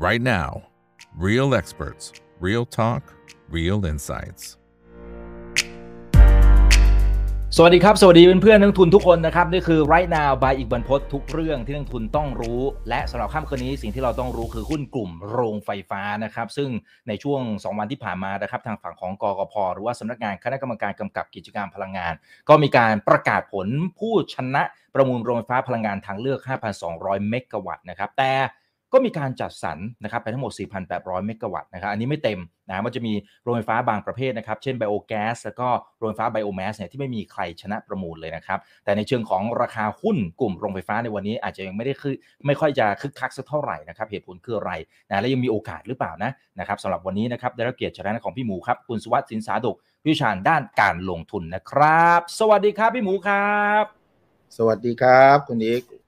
right now. Real experts, real talk, real insights. สวัสดีครับ สวัสดีเพื่อนๆนักทุนทุกคนนะครับ นี่คือ right now by อีกบรรพททุกเรื่องที่นักทุนต้องรู้ และสำหรับค่ำคืนนี้สิ่งที่เราต้องรู้คือหุ้นกลุ่มโรงไฟฟ้านะครับ ซึ่งในช่วง 2 วันที่ผ่านมานะครับ ทางฝั่งของกกพหรือว่าสำนักงานคณะกรรมการกำกับกิจการพลังงาน ก็มีการประกาศผลผู้ชนะประมูลโรงไฟฟ้าพลังงานทางเลือก 5,200 เมกะวัตต์นะครับแต่ ก็มีการจัดสรรนะครับไปทั้งหมด 4,800 เมกะวัตต์นะครับอันนี้ไม่เต็มนะมันจะมีโรงไฟฟ้าบางประเภทนะครับ เช่นไบโอแก๊สแล้วก็โรงไฟฟ้าไบโอแมสเนี่ยที่ไม่มีใครชนะประมูลเลยนะครับ แต่ในเชิงของราคาหุ้นกลุ่มโรงไฟฟ้าในวันนี้อาจจะยังไม่ได้คือไม่ค่อยจะคึกคักสักเท่าไหร่นะครับ เหตุผลคืออะไรนะและยังมีโอกาสหรือเปล่านะนะครับสำหรับวันนี้นะครับได้รับเกียรติชนะของพี่หมูครับคุณสุวัสดิ์สินสาดุกวิชาญด้านการลงทุนนะครับ สวัสดีครับพี่หมูครับ สวัสดีครับคุณอีก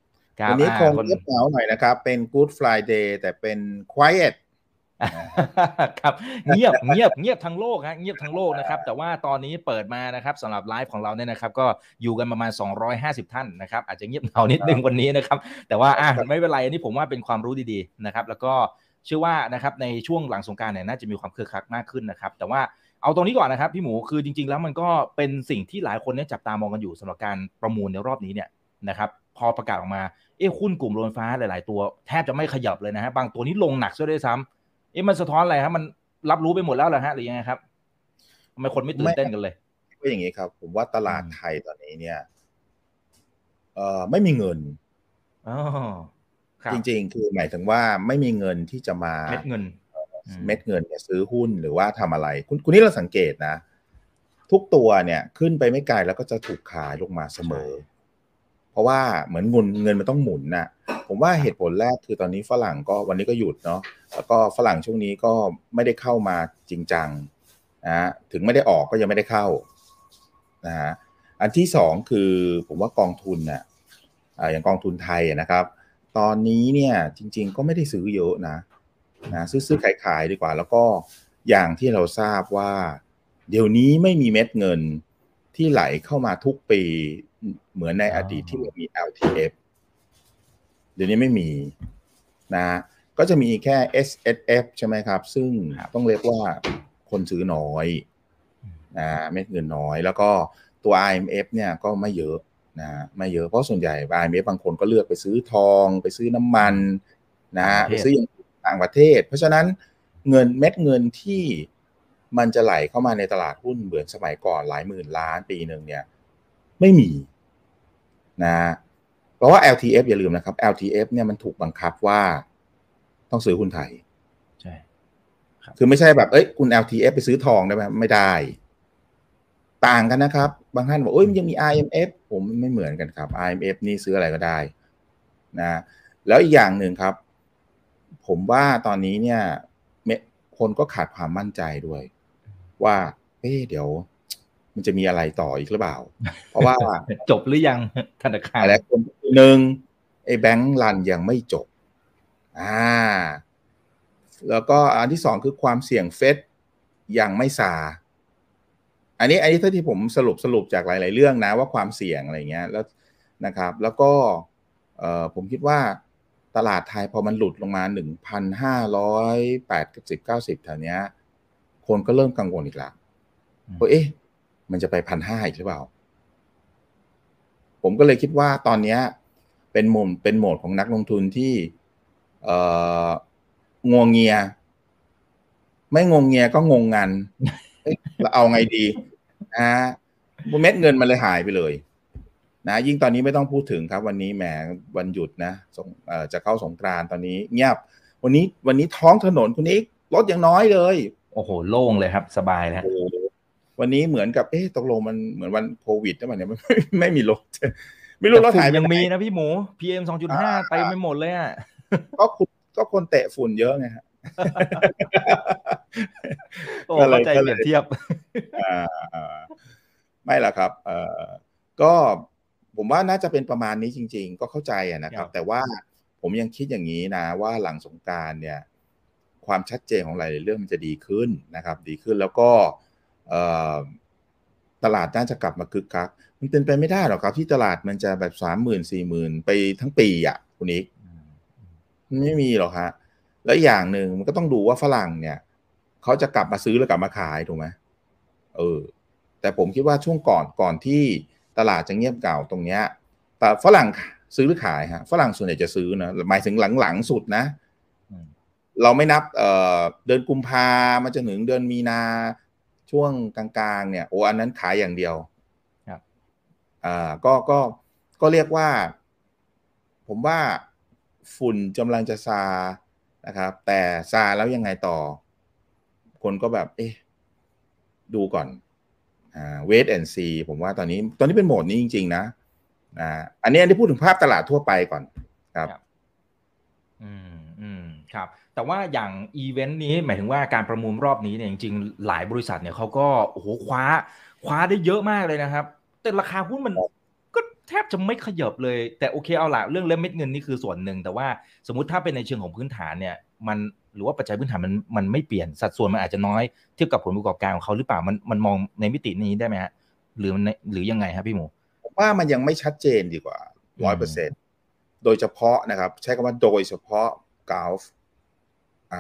วันนี้คงอ่าคนเงียบเหงาหน่อยนะครับ เป็น Good Friday แต่เป็น Quiet ครับเงียบเงียบเงียบทั้งโลกฮะเงียบทั้งโลกนะครับ แต่ว่าตอนนี้เปิดมานะครับสำหรับไลฟ์ของเราเนี่ยนะครับ ก็อยู่กันประมาณ 250 ท่านนะครับ อาจจะเงียบเหงานิดนึงวันนี้นะครับ แต่ว่าอะไม่เป็นไรอันนี้ผมว่าเป็นความรู้ดีๆนะครับ แล้วก็เชื่อว่านะครับในช่วงหลังสงกรารเนี่ยน่าจะมีความคึกคักมากขึ้นนะครับ แต่ว่าเอาตรงนี้ก่อนนะครับพี่หมูคือจริง ๆ แล้วมันก็เป็นสิ่งที่หลายคนเนี่ยจับตามองกันอยู่สำหรับการประมูลในรอบนี้เนี่ยนะครับ พอประกาศออกมา เอ้หุ้นกลุ่มโรงไฟฟ้าหลาย ๆ ตัวแทบจะไม่ขยับเลยนะฮะบางตัวนี้ลงหนักซะด้วยซ้ำเอ๊ะมันสะท้อนอะไรครับมันรับรู้ไปหมดแล้วเหรอฮะหรือยังไงครับทำไมคนไม่ตื่นเต้นกันเลยก็อย่างนี้ครับ ผมว่าตลาดไทยตอนนี้เนี่ยเอ่อไม่มีเงินอ๋อจริง ๆ คือหมายถึงว่าไม่มีเงินที่จะมาเม็ดเงิน เม็ดเงินเนี่ยซื้อหุ้นหรือว่าทำอะไร คุณคุณนี่เราสังเกตนะ ทุกตัวเนี่ยขึ้นไปไม่ไกลแล้วก็จะถูกขายลงมาเสมอ เพราะว่าเหมือนเงินเงินมันต้องหมุนนะผมว่าเหตุผลแรกคือตอนนี้ฝรั่งก็วันนี้ก็หยุดเนาะแล้วก็ฝรั่งช่วงนี้ก็ไม่ได้เข้ามาจริงจังนะฮะถึงไม่ได้ออกก็ยังไม่ได้เข้านะฮะอันที่สองคือผมว่ากองทุนน่ะอ่าอย่างกองทุนไทยนะครับ ตอนนี้เนี่ยจริง ๆ ก็ไม่ได้ซื้อเยอะนะนะซื้อซื้อขายขายดีกว่า แล้วก็อย่างที่เราทราบว่า เดี๋ยวนี้ไม่มีเม็ดเงินที่ไหลเข้ามาทุกปี เหมือนในอดีตที่เรามี LTF เดี๋ยวนี้ไม่มีนะก็จะมีแค่ S S F ใช่ไหมครับ ซึ่งครับต้องเรียกว่าคนซื้อน้อยนะเม็ดเงินน้อย แล้วก็ตัว IMF เนี่ยก็ไม่เยอะนะไม่เยอะเพราะส่วนใหญ่ IMF บางคนก็เลือกไปซื้อทอง ไปซื้อน้ำมันนะไปซื้ออย่างอื่นต่างประเทศ เพราะฉะนั้นเงินเม็ดเงินที่มันจะไหลเข้ามาในตลาดหุ้นเหมือนสมัยก่อนหลายหมื่นล้านปีหนึ่งเนี่ย ไม่มี นะเพราะว่า LTF อย่าลืมนะครับ LTF เนี่ยมันถูกบังคับว่าต้องซื้อหุ้นไทย ใช่คือไม่ใช่แบบ เอ้ย คุณ LTF ไปซื้อทองได้ไหมไม่ได้ ต่างกันนะครับ บางท่านบอกเอ้ยมันยังมี IMF ผมไม่เหมือนกันครับ IMF นี่ซื้ออะไรก็ได้นะ แล้วอีกอย่างหนึ่งครับ ผมว่าตอนนี้เนี่ยเมคนก็ขาดความมั่นใจด้วย ว่า เอ๊ะเดี๋ยว มันจะมีอะไรต่ออีกหรือเปล่า เพราะว่าจบหรือยังธนาคารหลายคนหนึ่งไอ้แบงก์รันยังไม่จบอ่าแล้วก็อันที่สองคือความเสี่ยงเฟดยังไม่ซาอันนี้อันนี้เท่าที่ผมสรุปสรุปจากหลาย ๆ เรื่องนะว่าความเสี่ยงอะไรเงี้ยแล้วนะครับ แล้วก็เอ่อผมคิดว่าตลาดไทยพอมันหลุดลงมาหนึ่งพันห้าร้อยแปดสิบเก้าสิบแถวเนี้ย คนก็เริ่มกังวลอีกแล้วว่าเอ๊ะ มันจะไปพันห้าอีกหรือเปล่า ผมก็เลยคิดว่าตอนเนี้ยเป็นมุมเป็นโหมดของนักลงทุนที่เอ่องวงเงีย ไม่งงเงียก็งงงันเอ๊ะเราเอาไงดีนะเม็ดเงินมันเลยหายไปเลย นะ ยิ่งตอนนี้ไม่ต้องพูดถึงครับ วันนี้แหมวันหยุดนะสงเอ่อจะเข้าสงกรานต์ตอนนี้ เงียบ วันนี้วันนี้ท้องถนนคุณนี้รถยังน้อยเลย โอ้โห โล่งเลยครับ สบายแล้วโอ้โห วันนี้เหมือนกับเอ๊ะตกลงมันเหมือนวันโควิดใช่ไหมเนี่ยไม่ไม่ไม่มีรถไม่รู้รถแต่ฝุ่หายนไปยังไหนมีนะพี่หมู PM 2.5เต็มไปหมดเลยอะก็คุณก็คนเตะฝุ่นเยอะไงฮะโอ้ก็เลยเข้าใจก็เปเลยรียบเทียบอ่าอ่าไม่ละครับ เอ่อก็ผมว่าน่าจะเป็นประมาณนี้จริง ๆ ก็เข้าใจอะนะครัครับบแต่ว่าผมยังคิดอย่างนี้นะ ว่าหลังสงกรารเนี่ย ความชัดเจนของหลายๆเรื่องมันจะดีขึ้นนะครับ ดีขึ้นแล้วก็เอ่อ ตลาดน่าจะกลับมาคึกคัก มันเป็นไปไม่ได้หรอกครับ ที่ตลาดมันจะแบบสามหมื่นสี่หมื่นไปทั้งปีอะคุณนิกมันไม่มีหรอกฮะแล้วอย่างหนึ่งมันก็ต้องดูว่าฝรั่งเนี่ยเขาจะกลับมาซื้อหรือกลับมาขายถูกไหมเออ แต่ผมคิดว่าช่วงก่อนก่อนที่ตลาดจะเงียบเก่าตรงเนี้ยแต่ฝรั่งซื้อหรือขายฮะฝรั่งส่วนใหญ่จะซื้อนะหมายถึงหลังๆสุดนะ เราไม่นับเเดือนกุมภามาจนถึงเดือนมีนา ช่วงกลางๆ เนี่ยโอ้อันนั้นขายอย่างเดียวครับอ่าก็ก็ก็เรียกว่า ผมว่าฝุ่นกำลังจะซานะครับ แต่ซาแล้วยังไงต่อ คนก็แบบ เอ๊ะ ดูก่อนอ่า wait and see ผมว่าตอนนี้ ตอนนี้เป็นโหมดนี้จริง ๆ นะอ่าอันนี้อันนี้พูดถึงภาพตลาดทั่วไปก่อนครับครับอืมอืมครับ แต่ว่าอย่างอีเวนต์นี้หมายถึงว่าการประมูลรอบนี้เนี่ยจริงๆ หลายบริษัทเนี่ยเขาก็โอ้โหคว้าคว้าได้เยอะมากเลยนะครับ แต่ราคาหุ้นมันก็แทบจะไม่ขยับเลย แต่โอเคเอาละเรื่องเล่มเม็ดเงินนี่คือส่วนหนึ่ง แต่ว่าสมมติถ้าเป็นในเชิงของพื้นฐานเนี่ยมันหรือว่าปัจจัยพื้นฐานมันมันไม่เปลี่ยนสัดส่วนมันอาจจะน้อยเทียบกับผลประกอบการของเขาหรือเปล่ามันมันมองในมิตินี้ได้ไหมฮะหรือมันหรือยังไงครับพี่หมูผมว่ามันยังไม่ชัดเจนดีกว่าอืร้อยมเปอร์เซ็นโดยเฉพาะนะครับ ใช้คำว่าโดยเฉพาะกาฟอ่าอืม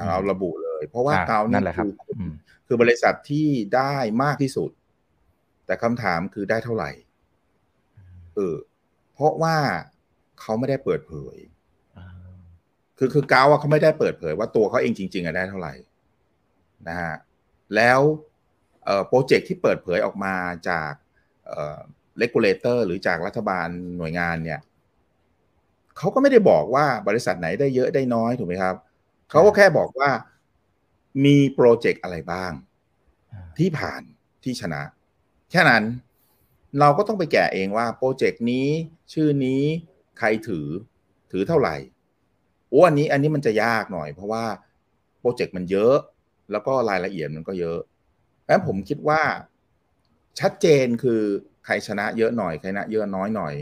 เราระบุเลย เพราะว่าอะกาฟนั่นี่นแหละครับคืออืมคือบริษัทที่ได้มากที่สุด แต่คำถามคือได้เท่าไหร่ เออ เพราะว่าเขาไม่ได้เปิดเผยอ่าคือคือเกาอะเขาไม่ได้เปิดเผย ว่าตัวเขาเองจริง ๆอะได้เท่าไหร่ นะฮะ แล้วเอ่อ project ที่เปิดเผยออกมาจากเอ่อ regulator หรือจากรัฐบาลหน่วยงานเนี่ยเขาก็ไม่ได้บอกว่าบริษัทไหนได้เยอะได้น้อยถูกไหมครับ เขาก็แค่บอกว่ามี project อะไรบ้างอ่าที่ผ่านที่ชนะ แค่นั้นเราก็ต้องไปแกะเองว่า project นี้ชื่อนี้ใครถือถือเท่าไหร่โอ้อันนี้อันนี้มันจะยากหน่อย เพราะว่าโปรเจกต์มันเยอะ แล้วก็รายละเอียดมันก็เยอะเพราะฉะนั้นผมคิดว่าชัดเจนคือใครชนะเยอะหน่อยใครชนะเยอะน้อยหน่อย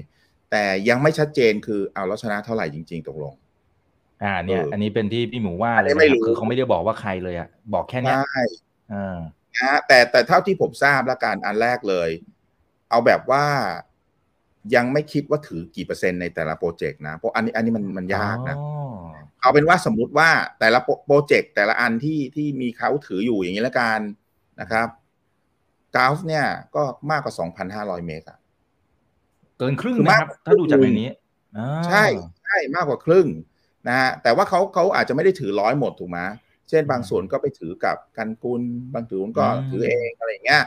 แต่ยังไม่ชัดเจนคือเอาแล้วชนะเท่าไหร่จริง ๆตกลง อ่าเนี่ยเอออัอันนี้เป็นที่พี่หมูว่าอันเลนี้ยไม่นะครู้รับคือเขาไม่ได้บอกว่าใครเลยอะบอกแค่เนี้ยใช่อ่านะฮะแต่แต่เท่าที่ผมทราบแล้วกันอันแรกเลย เอาแบบว่ายังไม่คิดว่าถือกี่เปอร์เซ็นต์ในแต่ละโปรเจกต์นะเพราะอันนี้อันนี้มันมันยากนะอ๋อเอาเป็นว่าสมมุติว่าแต่ละโปรโปรเจกต์แต่ละอันที่ที่มีเขาถืออยู่อย่างนี้ละกันนะครับกราฟเนี่ยก็มากกว่า2,500เมกะเกินครึ่งคือนะมากครับ ถ้าดูจากในนี้อ่าใช่ใช่มากกว่าครึ่ง นะฮะแต่ว่าเขาเขาอาจจะไม่ได้ถือร้อยหมดถูกไหมเช่นบางส่วนก็ไปถือกับกันกุลบางส่วนก็ถือเองอะไรอย่างเงี้ย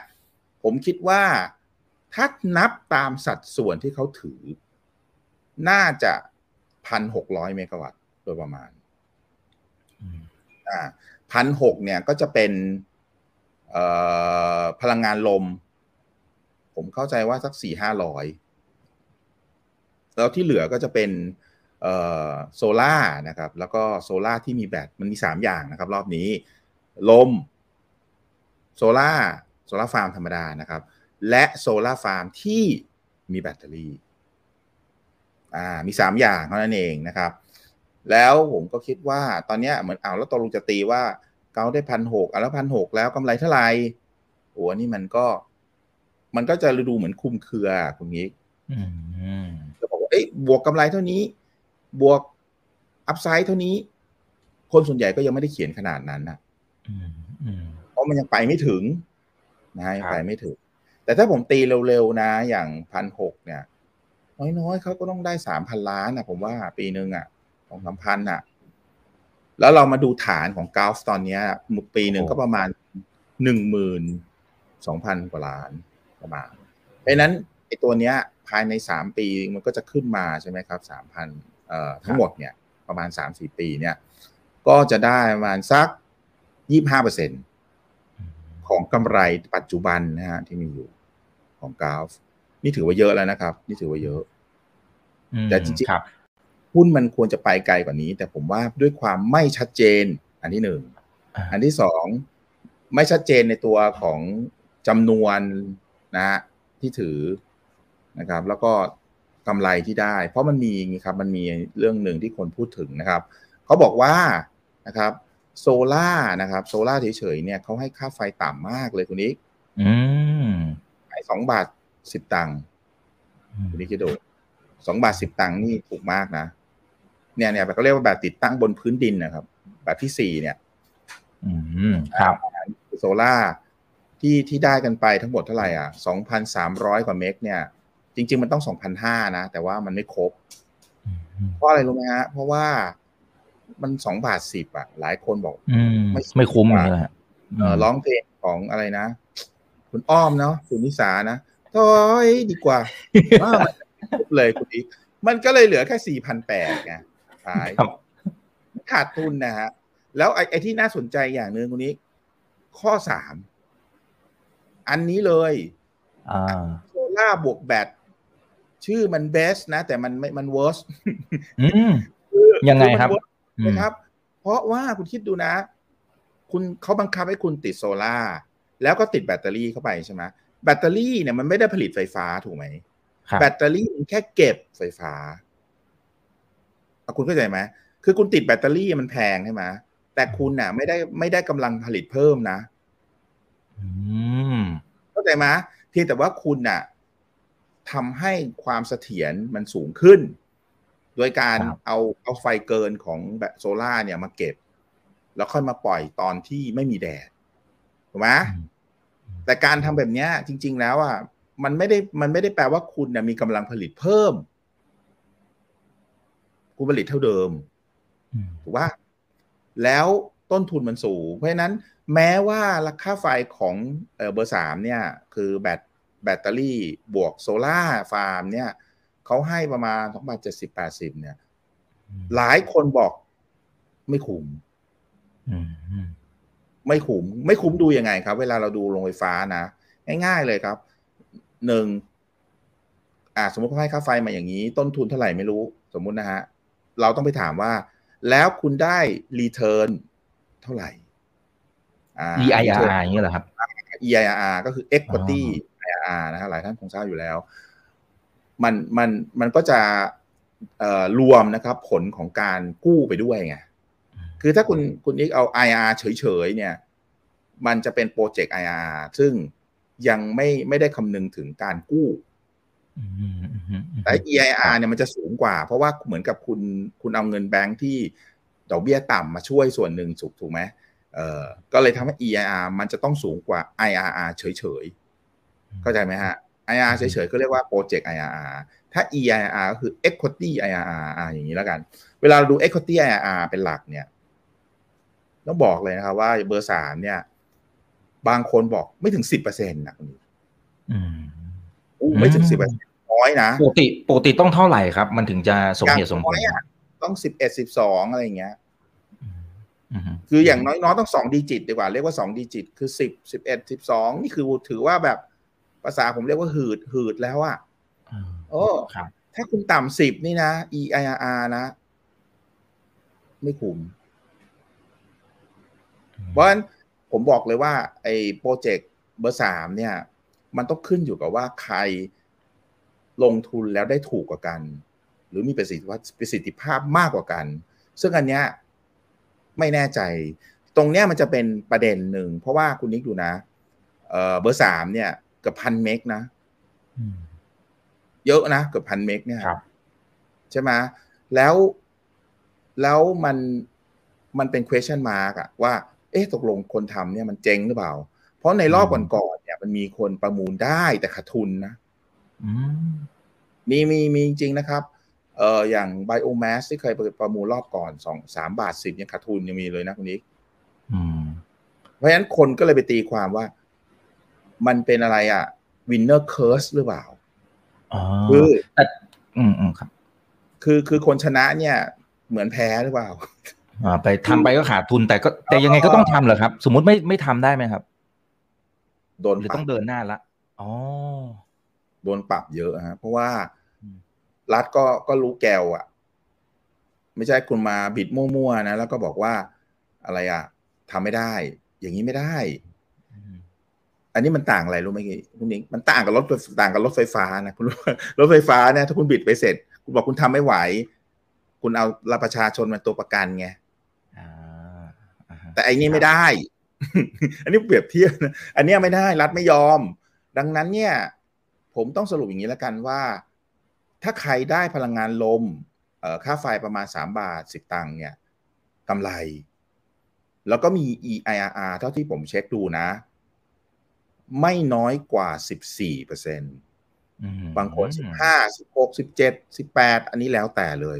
ผมคิดว่าถ้านับตามสัดส่วนที่เขาถือ น่าจะพันหกร้อยเมกะวัตต์โดยประมาณอืมอ่าพันหกเนี่ยก็จะเป็นเอ่อพลังงานลม ผมเข้าใจว่าสักสี่ห้าร้อยแล้วที่เหลือก็จะเป็นเอ่อ โซล่านะครับแล้วก็โซล่าที่มีแบตมันมีสามอย่างนะครับ รอบนี้ ลม solar solar farm ธรรมดานะครับ และ solar farm ที่มีแบตเตอรี่อ่ามีสามอย่างเท่านั้นเองนะครับ แล้วผมก็คิดว่าตอนเนี้ยเหมือนเอาแล้วตกลงจะตีว่า GULF ได้พันหกอะแล้วพันหกแล้วกำไรเท่าไหร่โอ้อันนี่มันก็ มันก็จะดูเหมือนคลุมเครือคุณนิกอืมจะบอกว่าเอ้ยบวกกำไรเท่านี้ บวกอัพไซด์เท่านี้ คนส่วนใหญ่ก็ยังไม่ได้เขียนขนาดนั้นนะอืมอืมเพราะมันยังไปไม่ถึงนะยังครับไปไม่ถึง แต่ถ้าผมตีเร็วๆนะ อย่างพันหกเนี่ย น้อยๆเขาก็ต้องได้สามพันล้านนะผมว่าปีหนึ่งอะของสามพันอะ แล้วเรามาดูฐานของกาฟตอนเนี้ยปีหนึ่งก็ประมาณหนึ่งหมื่นสองพันกว่าล้านประมาณเพราะฉะนั้นไอ้ตัวเนี้ยภายในสามปีมันก็จะขึ้นมาใช่ไหมครับสามพันเอ่อ ทั้งหมดเนี่ยประมาณสามสี่ปีเนี่ยก็จะได้ประมาณสักยี่ห้าเปอร์เซ็นของกำไรปัจจุบันนะฮะที่มีอยู่ของกราฟนี่ถือว่าเยอะแล้วนะครับ นี่ถือว่าเยอะอืมแต่จริงๆครับหุ้นมันควรจะไปไกลกว่านี้ แต่ผมว่าด้วยความไม่ชัดเจน อันที่หนึ่งอ่าอันที่สองไม่ชัดเจนในตัวของจำนวนนะฮะที่ถือนะครับ แล้วก็ กำไรที่ได้ เพราะมันมีอย่างนี้ครับมันมีเรื่องหนึ่งที่คนพูดถึงนะครับเขาบอกว่านะครับโซล่านะครับโซล่าเฉยๆเนี่ยเขาให้ค่าไฟต่ำมากเลยคุณนิกอืมให้สองบาทสิบตังค์คุณนิกคิดดูสองบาทสิบตังค์นี่ถูกมากนะ เนี่ยเนี่ยเขาเรียกว่าแบบติดตั้งบนพื้นดินนะครับ แบบที่สี่เนี่ยอืมครับโซล่าที่ที่ได้กันไปทั้งหมดเท่าไหร่อะสองพันสามร้อยกว่าเมกเนี่ย จริง ๆ มันต้องสองพันห้านะ แต่ว่ามันไม่ครบ เพราะอะไรรู้ไหมฮะ เพราะว่ามันสองบาทสิบอะ หลายคนบอกอืมไม่ไม่คุ้มอย่างนี้แหละเออร้องเพลงของอะไรนะ คุณอ้อมเนาะคุณนิสานะถอยดีกว่าว่ามันครบเลยคุณอีก มันก็เลยเหลือแค่สี่พันแปดไงขายครับขาดทุนนะฮะ แล้วไอ้ไอ้ที่น่าสนใจอย่างหนึ่งคุณนิกข้อสาม อันนี้เลยอ่าโซล่าบวกแบต ชื่อมัน BESS นะ แต่มันไม่มัน worst อืมยังไงครับนะครับ เพราะว่าคุณคิดดูนะ คุณเขาบังคับให้คุณติดโซล่าร์แล้วก็ติดแบตเตอรี่เข้าไปใช่ไหมแบตเตอรี่เนี่ยมันไม่ได้ผลิตไฟฟ้าถูกไหมครับแบตเตอรี่มันแค่เก็บไฟฟ้าอะคุณเข้าใจไหมคือคุณติดแบตเตอรี่มันแพงใช่ไหมแต่คุณน่ะ ไม่ได้ไม่ได้กำลังผลิตเพิ่มนะอืมเข้าใจไหมเพียงแต่ว่าคุณน่ะ ทำให้ความเสถียรมันสูงขึ้น โดยการครับเอาเอาไฟเกินของแบบโซล่าร์เนี่ยมาเก็บ แล้วค่อยมาปล่อยตอนที่ไม่มีแดดถูกไหมอืมแต่การทำแบบเนี้ยจริง ๆ แล้วอะมันไม่ได้มันไม่ได้แปลว่าคุณน่ะมีกำลังผลิตเพิ่ม คุณผลิตเท่าเดิมอืมถูกป่ะ แล้วต้นทุนมันสูง เพราะฉะนั้น แม้ว่าราคาไฟของเอ่อเบอร์สามเนี่ย คือแบต แบตเตอรี่บวก solar farm เนี่ยเขาให้ประมาณสองพันเจ็ดสิบแปดสิบเนี่ย หลายคนบอกไม่คุ้มอืมอืมไม่คุ้มไม่คุ้มดูยังไงครับ เวลาเราดูโรงไฟฟ้านะง่ายๆเลยครับหนึ่งอ่าสมมติเขาให้ค่าไฟมาอย่างนี้ ต้นทุนเท่าไหร่ไม่รู้ สมมุตินะฮะ เราต้องไปถามว่า แล้วคุณได้รีเทิร์นเท่าไหร่อ่า EIRR อย่างนี้เหรอครับ EIRR ก็คือ equity IRR นะฮะหลายท่านคงทราบอยู่แล้ว มันมันมันก็จะรวมนะครับผลของการกู้ไปด้วยไงคือถ้าคุณคุณอีกเอา IR เฉยๆเนี่ย มันจะเป็นโปรเจกต์ IR ซึ่งยังไม่ไม่ได้คำนึงถึงการกู้แต่ EIR เนี่ยมันจะสูงกว่า เพราะว่าเหมือนกับคุณคุณเอาเงินแบงค์ที่ดอกเบี้ยต่ำมาช่วยส่วนหนึ่งถูกถูกไหมเอ่อก็เลยทำให้ EIR มันจะต้องสูงกว่า IRR เฉยๆ เข้าใจไหมฮะ IRR เฉยๆก็เรียกว่า Project IRR ถ้า EIRR ก็คือ Equity IRR อ่าอย่างนี้แล้วกัน เวลาเราดู Equity IRR เป็นหลักเนี่ยต้องบอกเลยนะครับว่าเบอร์สามเนี่ย บางคนบอกไม่ถึงสิบเปอร์เซ็นต์นะคุณอืมอู้ไม่ถึงอืสิบมเปอร์เซ็นต์น้อยนะปกติปกติต้องเท่าไหร่ครับ มันถึงจะสมเหตุสมผลอย่างน้อยอะต้องสิบเอ็ดสิบสองอะไรอย่างเงี้ยอืมคืออย่างน้อยๆต้องสองดิจิตดีกว่า เรียกว่าสองดิจิต คือสิบสิบเอ็ดสิบสองนี่คือถือว่าแบบ ภาษาผมเรียกว่าหืดหืดแล้วอะอืมโอ้ครับถ้าคุณต่ำสิบนี่นะ EIRR นะ ไม่คุ้มเพราะฉะนั้นผมบอกเลยว่า ไอ้โปรเจกต์เบอร์สามเนี่ย มันต้องขึ้นอยู่กับว่าใครลงทุนแล้วได้ถูกกว่ากัน หรือมีประสิทธิภาพประสิทธิภาพมากกว่ากัน ซึ่งอันเนี้ยไม่แน่ใจ ตรงเนี้ยมันจะเป็นประเด็นหนึ่ง เพราะว่าคุณนิกดูนะเออเบอร์สามเนี่ยเกือบพันเมกนะอืมเยอะนะเกือบพันเมกเนี่ยครับใช่ไหมแล้วแล้วมันมันเป็น question mark อะว่า เอ๊ะตกลงคนทำเนี่ยมันเจ๊งหรือเปล่า เพราะในรอบก่อนๆเนี่ย มันมีคนประมูลได้แต่ขาดทุนนะอืมมีมีมีจริงๆนะครับ เอออย่าง biomass ที่เคยประมูลรอบก่อนสองสามบาทสิบยังขาดทุนยังมีเลยนะคุณนิกอืมเพราะฉะนั้นคนก็เลยไปตีความว่า มันเป็นอะไรอะ winner curse หรือเปล่าอ๋อคือแต่อืมอืมครับ คือคือคนชนะเนี่ย เหมือนแพ้หรือเปล่าอ่าไปทำไปก็ขาดทุนแต่ก็แต่ยังไงก็ต้องทำเหรอครับ สมมุติไม่ไม่ทำได้ไหมครับ โดนหรือปรัต้อบงเดินหน้าละอ๋อโดนปรับเยอะฮะเพราะว่าอืมรัฐก็ก็รู้แกวอะ่ะ ไม่ใช่คุณมาบิดมั่วๆนะแล้วก็บอกว่าอะไรอะ่ะทำไม่ได้ อย่างนี้ไม่ได้อืม อันนี้มันต่างอะไรรู้ไหมคุณนิงมันต่างกับรถต่างกับรถไฟฟ้านะคุณรู้ว่ารถไฟฟ้าเนี่ยถ้าคุณบิดไปเสร็จ คุณบอกคุณทำไม่ไหว คุณเอารับประชาชนมาตัวประกันไงอ่าอ่าฮะแต่ไอ้นี่ไม่ได้ อันนี้เปรียบเทียบนะอันเนี้ยไม่ได้รัฐไม่ยอม ดังนั้นเนี่ย ผมต้องสรุปอย่างนี้แล้วกันว่า ถ้าใครได้พลังงานลมเอ่อค่าไฟประมาณสามบาทสิบตังค์เนี่ยกำไร แล้วก็มี EIRR เท่าที่ผมเช็คดูนะ ไม่น้อยกว่า 14เปอร์เซ็นต์บางคนสิบห้าสิบหกสิบเจ็ดสิบแปดอันนี้แล้วแต่เลย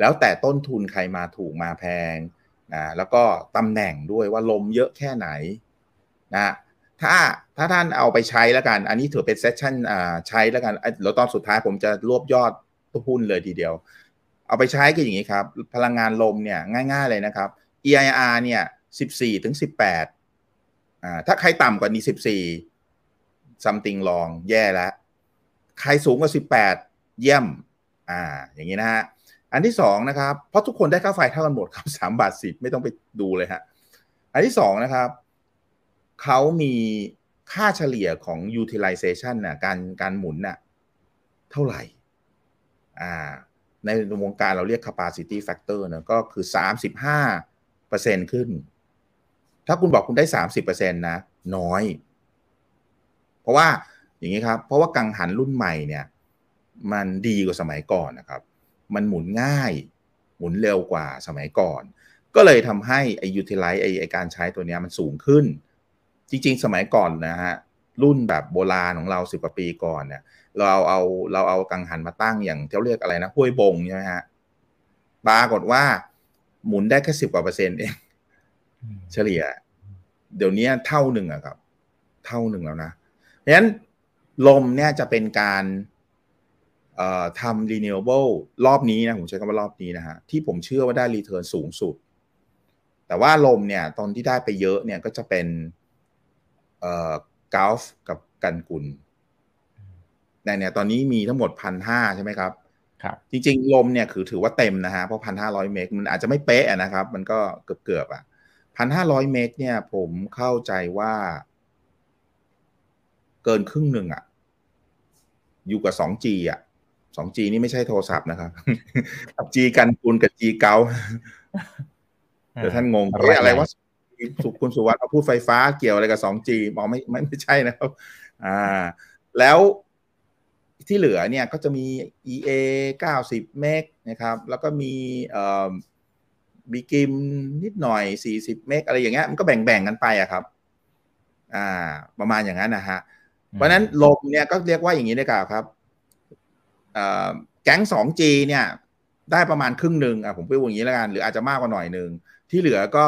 แล้วแต่ต้นทุนใครมาถูกมาแพงนะแล้วก็ตำแหน่งด้วยว่าลมเยอะแค่ไหนนะถ้าถ้าท่านเอาไปใช้แล้วกัน อันนี้ถือเป็นเซสชั่นใช้แล้วกันแล้วตอนสุดท้ายผมจะรวบยอดตัวหุ้นเลยทีเดียว เอาไปใช้ก็อย่างนี้ครับ พลังงานลมเนี่ยง่าย ๆเลยนะครับ EIR เนี่ยสิบสี่ถึงสิบแปด อ่าถ้าใครต่ำกว่านี้สิบสี่ something ลองแย่แล้ว ใครสูงกว่าสิบแปดเยี่ยม อ่า อย่างนี้นะฮะ อันที่สองนะครับ เพราะทุกคนได้ค่าไฟเท่ากันหมดครับสามบาทสิบไม่ต้องไปดูเลยฮะ อันที่สองนะครับเขามีค่าเฉลี่ยของ utilization นะการการหมุนนะ่ะเท่าไหร่ อ่า ในวงการเราเรียก capacity factor นะก็คือสามสิบห้าเปอร์เซ็นขึ้น ถ้าคุณบอกคุณได้สามสิบเปอร์เซ็นต์นะ น้อย เพราะว่าอย่างนี้ครับ เพราะว่ากังหันรุ่นใหม่เนี่ย มันดีกว่าสมัยก่อนนะครับ มันหมุนง่าย หมุนเร็วกว่าสมัยก่อน ก็เลยทำให้ไอ้ยูทิลไลซ์ไอ้ไอการใช้ตัวนี้มันสูงขึ้น จริง ๆ สมัยก่อนนะฮะรุ่นแบบโบราณของเราสิบกว่าปีก่อนเนี่ย เราเอาเอาเราเอากังหันมาตั้งอย่างเที่เรียกอะไรนะห้วยบงใช่ไหมฮะปรากฏว่าหมุนได้แค่สิบกว่าเปอร์เซ็นต์เอง เฉลี่ย เดี๋ยวนี้เท่าหนึ่งอะครับ เท่าหนึ่งแล้วนะเพราะงั้นลมเนี่ยจะเป็นการทำ renewable รอบนี้นะ ผมใช้คำว่ารอบนี้นะฮะ ที่ผมเชื่อว่าได้รีเทิร์นสูงสุด แต่ว่าลมเนี่ย ตอนที่ได้ไปเยอะเนี่ยก็จะเป็นเอ่อกาฟกับกันกุลในเนี่ยตอนนี้มีทั้งหมดพันห้าใช่ไหมครับ ครับ จริง ๆ ลมเนี่ยคือถือว่าเต็มนะฮะ เพราะพันห้าร้อยเมกมันอาจจะไม่เป๊ะนะครับ มันก็เกือบๆอบอะ 1,500 เมกเนี่ยผมเข้าใจว่า เกินครึ่งหนึ่งอะอยู่กับ 2G อะ 2G นี่ไม่ใช่โทรศัพท์นะครับกับจีกันคุณกับจีเกาเดี๋ยวท่านงงอะไรว่าสุคุณสุวัสดิ์มาพูดไฟฟ้าเกี่ยวอะไรกับ 2G บอกไม่ไม่ไม่ใช่นะครับ อ่า แล้วที่เหลือเนี่ยก็จะมี EA 90 เมกนะครับ แล้วก็มีเอ่อ บีกิมนิดหน่อย 40 เมกอะไรอย่างเงี้ยมันก็แบ่งๆกันไปอะครับ อ่า ประมาณอย่างนั้นนะฮะ เพราะนั้นลมเนี่ยก็เรียกว่าอย่างนี้ได้กล่าวครับแก๊ง 2G เนี่ย ได้ประมาณครึ่งหนึ่งอะผมพูดอย่างนี้แล้วกันหรืออาจจะมากกว่าหน่อยหนึ่งที่เหลือก็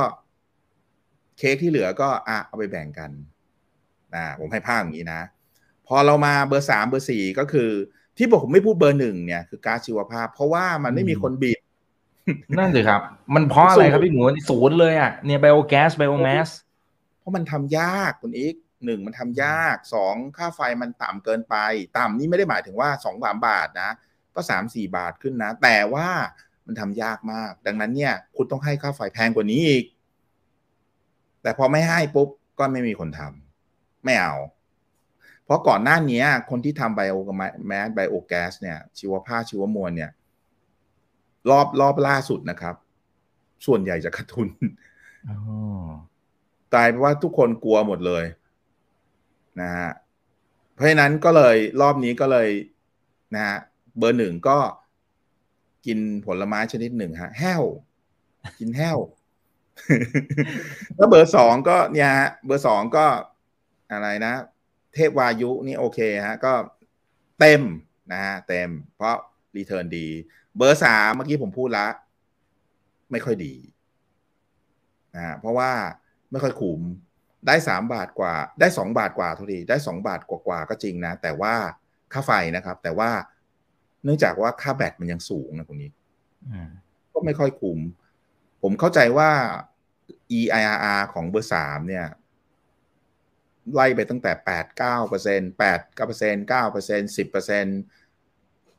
เค้กที่เหลือก็อะเอาไปแบ่งกันนะผมให้ภาพอย่างนี้นะ พอเรามาเบอร์สามเบอร์สี่ก็คือ ที่บอกผมไม่พูดเบอร์หนึ่งเนี่ยคือก๊าซชีวภาพ เพราะว่ามันไม่มีคนบิด นั่นสิครับ มันเพราะอะไรครับพี่หมูศูนย์เลยอะเนี่ยไบโอแก๊สไบโอแมสเพราะมันทำยากคุณอีกหนึ่งมันทำยากสองค่าไฟมันต่ำเกินไป ต่ำนี่ไม่ได้หมายถึงว่าสองสามบาทนะ ก็สามสี่บาทขึ้นนะ แต่ว่ามันทำยากมาก ดังนั้นเนี่ย คุณต้องให้ค่าไฟแพงกว่านี้อีก แต่พอไม่ให้ปุ๊บก็ไม่มีคนทำไม่เอา เพราะก่อนหน้านี้คนที่ทำไบโอแมสไบโอแก๊สเนี่ย ชีวภาพชีวมวลเนี่ย รอบรอบล่าสุดนะครับ ส่วนใหญ่จะขาดทุนกลายเป็นว่าทุกคนกลัวหมดเลยนะฮะเพราะฉะนั้นก็เลยรอบนี้ก็เลยนะฮะเบอร์หนึ่งก็กินผลไม้ชนิดหนึ่งฮะแห้ว กินแห้วแล้วเบอร์สองก็เนี่ยฮะเบอร์สองก็อะไรนะ เทพวายุนี่โอเคฮะ ก็เต็มนะฮะเต็ม เพราะรีเทิร์นดี เบอร์สามเมื่อกี้ผมพูดละ ไม่ค่อยดีนะเพราะว่าไม่ค่อยคุ้มได้สามบาทกว่า ได้สองบาทกว่าเท่าทีได้สองบาทกว่าก็จริงนะ แต่ว่าค่าไฟนะครับ แต่ว่าเนื่องจากว่าค่าแบตมันยังสูงนะคุณนี้ก็ไม่ค่อยคุ้มผมเข้าใจว่า EIRR ของเบอร์สามเนี่ย ไล่ไปตั้งแต่แปดเก้าเปอร์เซ็นแปดเก้าเปอร์เซ็นเก้าเปอร์เซ็นสิบเปอร์เซ็น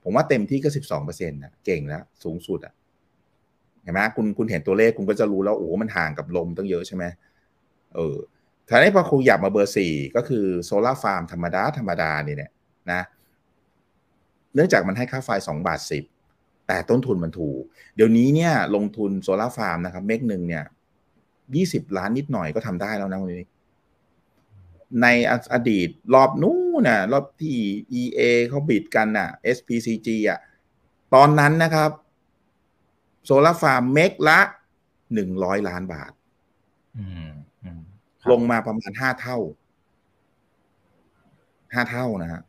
ผมว่าเต็มที่ก็สิบสองเปอร์เซ็นต์นะเก่งแล้วสูงสุดอะเห็นไหมคุณคุณเห็นตัวเลขคุณก็จะรู้แล้วโอ้มันห่างกับลมตั้งเยอะใช่ไหมเออทีนี้พอคุณขยับมาเบอร์สี่ก็คือ solar farm ธรรมดาธรรมดานี่เนี่ยนะเนื่องจากมันให้ค่าไฟสองบาทสิบแต่ต้นทุนมันถูก เดี๋ยวนี้เนี่ยลงทุน solar farm นะครับเมกหนึ่งเนี่ยยี่สิบล้านนิดหน่อยก็ทำได้แล้วนะวันนี้ ในอดีตรอบนู้นน่ะรอบที่ EA เขา bid กันน่ะ SPCG อะ ตอนนั้นนะครับ solar farm เมกละหนึ่งร้อยล้านบาทลงมาประมาณห้าเท่าห้าเท่านะฮะ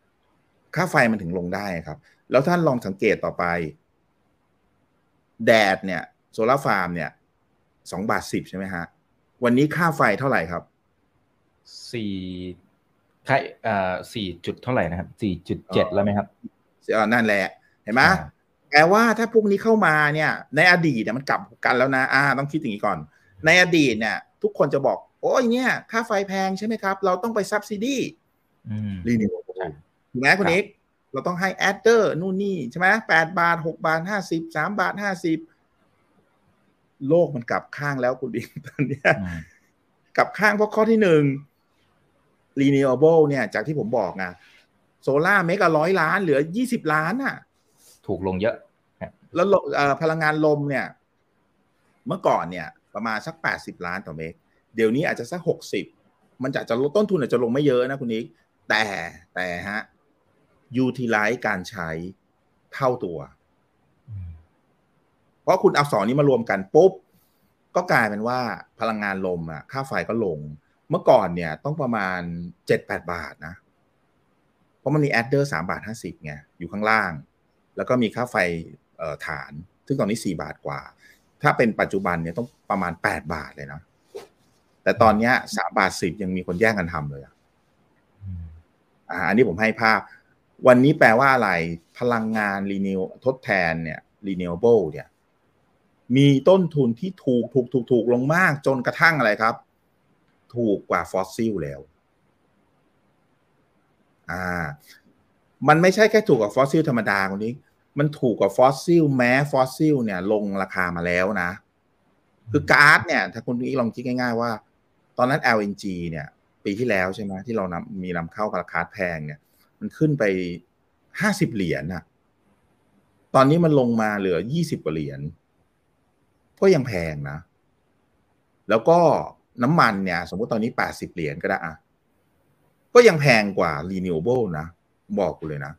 ค่าไฟมันถึงลงได้ครับ แล้วท่านลองสังเกตต่อไป แดดเนี่ย โซลาร์ฟาร์มเนี่ยสองบาทสิบใช่ไหมฮะ วันนี้ค่าไฟเท่าไหร่ครับ สี่ค่าเอ่อสี่จุดเท่าไหร่นะครับสี่จุดเจ็ดแล้วไหมครับเออนั่นแหละ เห็นไหมอ่าแปลว่าถ้าพวกนี้เข้ามาเนี่ย ในอดีตเนี่ยมันกลับกันแล้วนะอ่า ต้องคิดอย่างนี้ก่อน ในอดีตเนี่ย ทุกคนจะบอก โอ้ยเนี่ย ค่าไฟแพงใช่ไหมครับ เราต้องไป subsidy อืม renew ใช่ถูกไหมคุณครับเอกเราต้องให้ adder นู่นนี่ใช่ไหมแปดบาทหกบาทห้าสิบสามบาทห้าสิบโลกมันกลับข้างแล้วคุณนิกตอนเนี้ยอืมกลับข้างเพราะข้อที่หนึ่ง renewable เนี่ยจากที่ผมบอกไงโซล่าเมกละร้อยล้านเหลือยี่สิบล้านอะ ถูกลงเยอะ แล้วลเอ่อพลังงานลมเนี่ย เมื่อก่อนเนี่ย ประมาณสักแปดสิบล้านต่อเมกเดี๋ยวนี้อาจจะสักหกสิบมันจะจะลดต้นทุนอาจจะลงไม่เยอะนะคุณนิกแต่แต่ฮะ utilize การใช้เท่าตัว เพราะคุณเอาสองนี้มารวมกันปุ๊บ ก็กลายเป็นว่าพลังงานลมอะ ค่าไฟก็ลง เมื่อก่อนเนี่ยต้องประมาณเจ็ดแปดบาทนะ เพราะมันมี adder สามบาทห้าสิบไงอยู่ข้างล่าง แล้วก็มีค่าไฟฐาน ซึ่งตอนนี้สี่บาทกว่า ถ้าเป็นปัจจุบันเนี่ยต้องประมาณแปดบาทเลยนะ แต่ตอนนี้สามบาทสิบยังมีคนแย่งกันทำเลยอ่าอันนี้ผมให้ภาพ วันนี้แปลว่าอะไรพลังงาน renew ทดแทนเนี่ย renewable เนี่ยมีต้นทุนที่ถูกถูกถูกถูกลงมากจนกระทั่งอะไรครับ ถูกกว่าฟอสซิลแล้ว อ่า มันไม่ใช่แค่ถูกกว่าฟอสซิลธรรมดาคุณนิก มันถูกกว่าฟอสซิลแม้ฟอสซิลเนี่ย ลงราคามาแล้วนะ คือก๊าซเนี่ย ถ้าคุณนิกลองคิดง่ายๆว่า ตอนนั้น LNG เนี่ย ปีที่แล้วใช่ไหมที่เรานำมีนำเข้าราคาแพงเนี่ย มันขึ้นไปห้าสิบเหรียญนะตอนนี้มันลงมาเหลือยี่สิบกว่าเหรียญก็ยังแพงนะ แล้วก็ น้ำมันเนี่ย สมมติตอนนี้แปดสิบเหรียญก็ได้อะก็ยังแพงกว่า renewable นะ บอกกูเลยนะ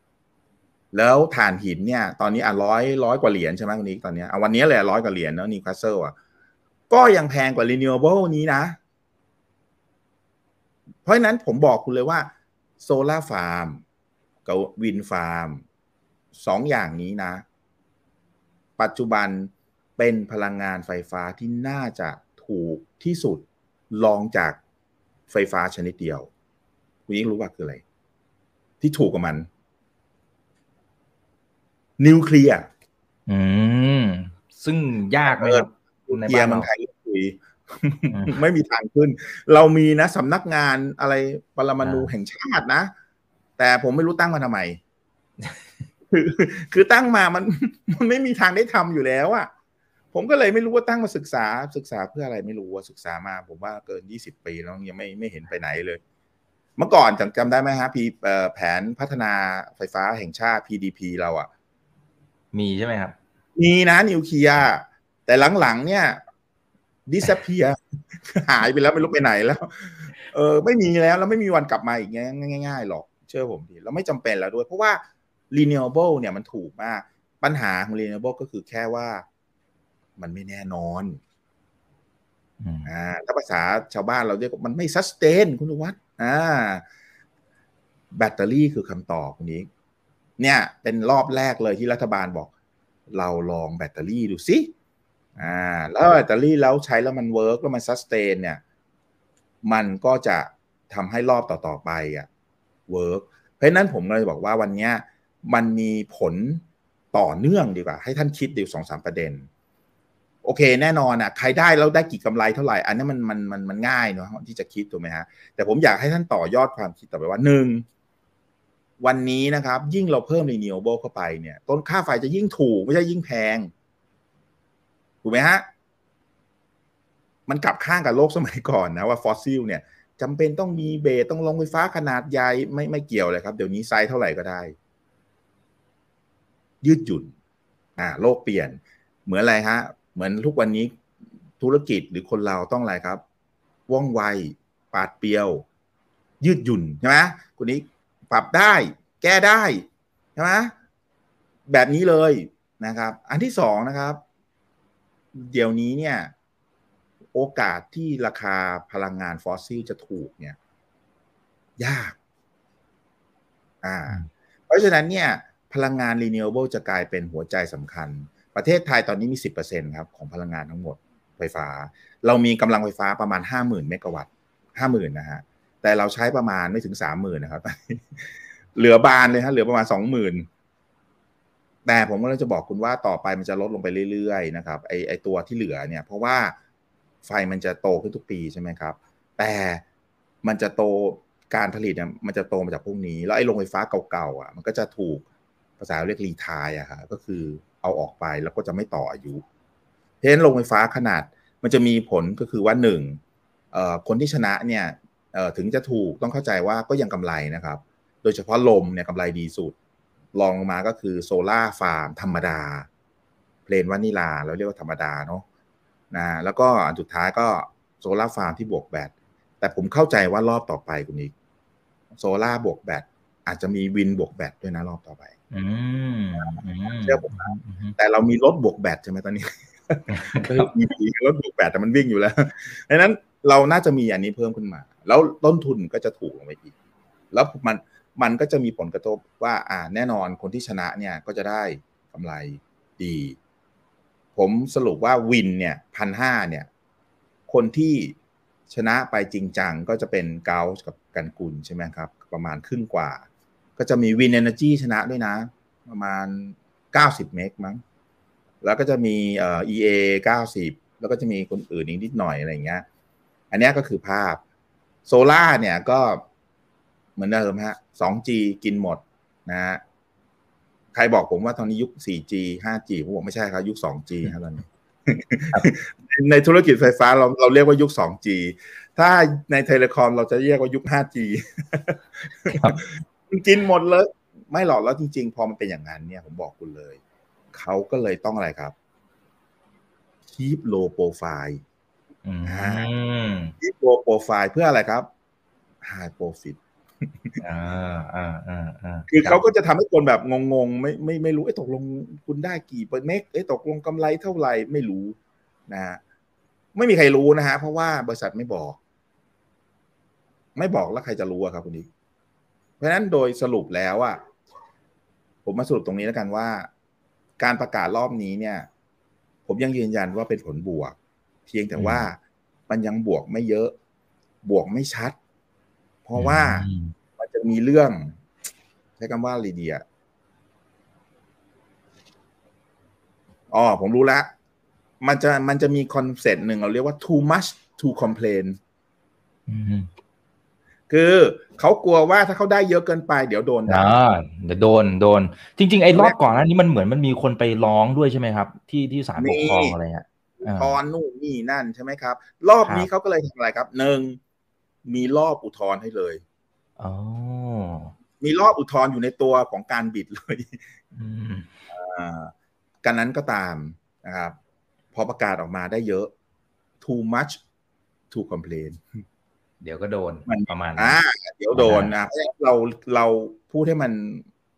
แล้วถ่านหินเนี่ย ตอนนี้อะร้อยร้อยกว่าเหรียญใช่ไหมคุณนิกตอนนี้อะวันนี้เลยร้อยกว่าเหรียญเนาะนิวคาสเซิลอะก็ยังแพงกว่า renewable นี้นะ เพราะฉะนั้นผมบอกคุณเลยว่า solar farm กับ wind farm สองอย่างนี้นะ ปัจจุบันเป็นพลังงานไฟฟ้าที่น่าจะถูกที่สุด รองจากไฟฟ้าชนิดเดียว คุณยิ่งรู้ว่าคืออะไร ที่ถูกกว่ามัน นิวเคลียร์อืม ซึ่งยากไหมครับในเกียบ้านร์เมืเราองไทยก็คุยอืมไม่มีทางขึ้น เรามีนะสำนักงานอะไรปรมาณูอ่าแห่งชาตินะ แต่ผมไม่รู้ตั้งมาทำไมคือคือตั้งมามันมันไม่มีทางได้ทำอยู่แล้วอะ ผมก็เลยไม่รู้ว่าตั้งมาศึกษาศึกษาเพื่ออะไรไม่รู้ว่าศึกษามา ผมว่าเกินยี่สิบปีแล้วยังไม่ไม่เห็นไปไหนเลย เมื่อก่อนจำจำได้ไหมฮะพีเอ่อแผนพัฒนาไฟฟ้าแห่งชาติ PDP เราอะมีใช่ไหมครับ มีนะนิวเคลียร์แต่หลังๆเนี่ยดิสเพียหายไปแล้วไม่รู้ไปไหนแล้ว เออ ไม่มีแล้วแล้วไม่มีวันกลับมาอีกง่ายๆหรอกเชื่อผมดิแล้วไม่จำเป็นแล้วด้วย เพราะว่า renewable เนี่ยมันถูกมาก ปัญหาของ renewable ก็คือแค่ว่า มันไม่แน่นอนอืมอ่าถ้าภาษาชาวบ้านเราเรียกว่ามันไม่ sustain คุณวัฒน์อ่า แบตเตอรี่คือคำตอบคุณนิก เนี่ย เป็นรอบแรกเลยที่รัฐบาลบอก เราลองแบตเตอรี่ดูสิอ่า แล้วแบตเตอรี่แล้วใช้แล้วมัน work แล้วมัน sustain เนี่ย มันก็จะทำให้รอบต่อๆไปอะ work เพราะฉะนั้นผมเลยบอกว่าวันเนี้ยมันมีผลต่อเนื่องดีกว่า ให้ท่านคิดดูสองสามประเด็น โอเคแน่นอนอะใครได้แล้วได้กี่กำไรเท่าไหร่อันนั้นมันมันมันมันง่ายเนาะที่จะคิดถูกไหมฮะแต่ผมอยากให้ท่านต่อยอดความคิดต่อไปว่าหนึ่งวันนี้นะครับ ยิ่งเราเพิ่ม renewable เข้าไปเนี่ยต้นค่าไฟจะยิ่งถูกไม่ใช่ยิ่งแพง ถูกไหมฮะมันกลับข้างกับโลกสมัยก่อนนะว่าฟอสซิลเนี่ยจำเป็นต้องมี base ต้องโรงไฟฟ้าขนาดใหญ่ไม่ไม่เกี่ยวเลยครับ เดี๋ยวนี้ไซส์เท่าไหร่ก็ได้ ยืดหยุ่น อ่า โลกเปลี่ยน เหมือนอะไรฮะ เหมือนทุกวันนี้ธุรกิจหรือคนเราต้องอะไรครับ ว่องไว ปราดเปรียว ยืดหยุ่นใช่ไหมคุณนิกปรับได้ แก้ได้ใช่ไหมแบบนี้เลยนะครับ อันที่สองนะครับ เดี๋ยวนี้เนี่ย โอกาสที่ราคาพลังงานฟอสซิลจะถูกเนี่ย ยาก อ่า เพราะฉะนั้นเนี่ย พลังงาน renewable จะกลายเป็นหัวใจสำคัญ ประเทศไทยตอนนี้มี 10%ครับของพลังงานทั้งหมดไฟฟ้า เรามีกำลังไฟฟ้าประมาณ 50,000 เมกะวัตต์50,000นะฮะแต่เราใช้ประมาณไม่ถึง 30,000นะครับเหลือบานเลยฮะเหลือประมาณ 20,000 แต่ผมก็เลยจะบอกคุณว่าต่อไปมันจะลดลงไปเรื่อยๆนะครับไอไอตัวที่เหลือเนี่ย เพราะว่าไฟมันจะโตขึ้นทุกปีใช่ไหมครับ แต่มันจะโตการผลิตเนี่ยมันจะโตมาจากพวกนี้ แล้วไอ้โรงไฟฟ้าเก่าๆอะมันก็จะถูกภาษาเรียกรีทายอะครับก็คือ เอาออกไปแล้วก็จะไม่ต่ออายุเพราะฉะนั้นโรงไฟฟ้าขนาดมันจะมีผลก็คือว่าหนึ่งคนที่ชนะเนี่ยถึงจะถูกต้องเข้าใจว่าก็ยังกำไรนะครับ โดยเฉพาะลมเนี่ยกำไรดีสุดรองมาก็คือ solar farm ธรรมดา plain vanilla เราเรียกว่าธรรมดาเนาะนะแล้วก็อันสุดท้ายก็ solar farm ที่บวกแบตแต่ผมเข้าใจว่ารอบต่อไปคุณนิกโซล่าบวกแบตอาจจะมี wind บวกแบตด้วยนะรอบต่อไป เชื่อผมนะแต่เรามีรถบวกแบตใช่ไหมตอนนี้มีรถบวกแบตแต่มันวิ่งอยู่แล้วดังนั้นเราน่าจะมีอันนี้เพิ่มขึ้นมา แล้วต้นทุนก็จะถูกลงไปอีก แล้วมันมันก็จะมีผลกระทบว่า อ่า แน่นอนคนที่ชนะเนี่ยก็จะได้กำไรดี ผมสรุปว่าวินเนี่ยพันห้าเนี่ย คนที่ชนะไปจริงจังก็จะเป็นเกาส์กับกันกุลใช่ไหมครับ ประมาณครึ่งกว่า ก็จะมี Wind Energy ชนะด้วยนะ ประมาณเก้าสิบเมกมั้ง แล้วก็จะมีเอ่อ EA เก้าสิบแล้วก็จะมีคนอื่นอีกนิดหน่อยอะไรเงี้ย อันนี้ก็คือภาพโซล่าเนี่ยก็เหมือนเดิมฮะ 2G กินหมดนะฮะ ใครบอกผมว่าตอนนี้ยุค 4G 5G ผมบอกไม่ใช่ครับ ยุค 2G ครับตอนนี้ในธุรกิจไฟฟ้าเราเราเรียกว่ายุค 2G ถ้าใน telecom เราจะเรียกว่ายุค 5G กินหมดเลย ไม่หรอกแล้วจริง ๆ พอมันเป็นอย่างนั้นเนี่ย ผมบอกคุณเลย เขาก็เลยต้องอะไรครับ keep low profile keep low profile เพื่ออะไรครับ high profit อ่าอ่าอ่าอ่าคือเขาก็จะทำให้คนแบบงงๆ ไม่ไม่ไม่รู้ไอ้ตกลงคุณได้กี่ per เมกไอ้ตกลงกำไรเท่าไหร่ไม่รู้นะฮะไม่มีใครรู้นะฮะเพราะว่าบริษัทไม่บอก ไม่บอกแล้วใครจะรู้อะครับคุณดิเพ ราะฉะนั้นโดยสรุปแล้วอะผมมาสรุปตรงนี้แล้วกันว่า การประกาศรอบนี้เนี่ย ผมยังยืนยันว่าเป็นผลบวก เพียงแต่ว่ามันยังบวกไม่เยอะ บวกไม่ชัด เพราะว่ามันจะมีเรื่องใช้คำว่าลีเดียอ๋อผมรู้แล้วมันจะมันจะมีคอนเซ็ปต์หนึ่งเราเรียกว่า too much to complain คือเขากลัวว่าถ้าเขาได้เยอะเกินไปเดี๋ยวโดนด่าเดี๋ยวโดนโดน จริง ๆ ไอ้รอบก่อนนั้นนี้มันเหมือนมันมีคนไปร้องด้วยใช่ไหมครับ ที่ที่ศาลปกครองอะไรเงี้ยทอนนู่นนี่นั่นใช่ไหมครับ รอบนี้เขาก็เลยทำอะไรครับหนึ่งมีรอบอุทธรณ์ให้เลยอ๋อมีรอบอุทธรณ์อยู่ในตัวของการ bid เลยกันนั้นก็ตามนะครับ พอประกาศออกมาได้เยอะ too much to complain เดี๋ยวก็โดนประมาณอ่าเดี๋ยวโดนนะเราเราพูดให้มัน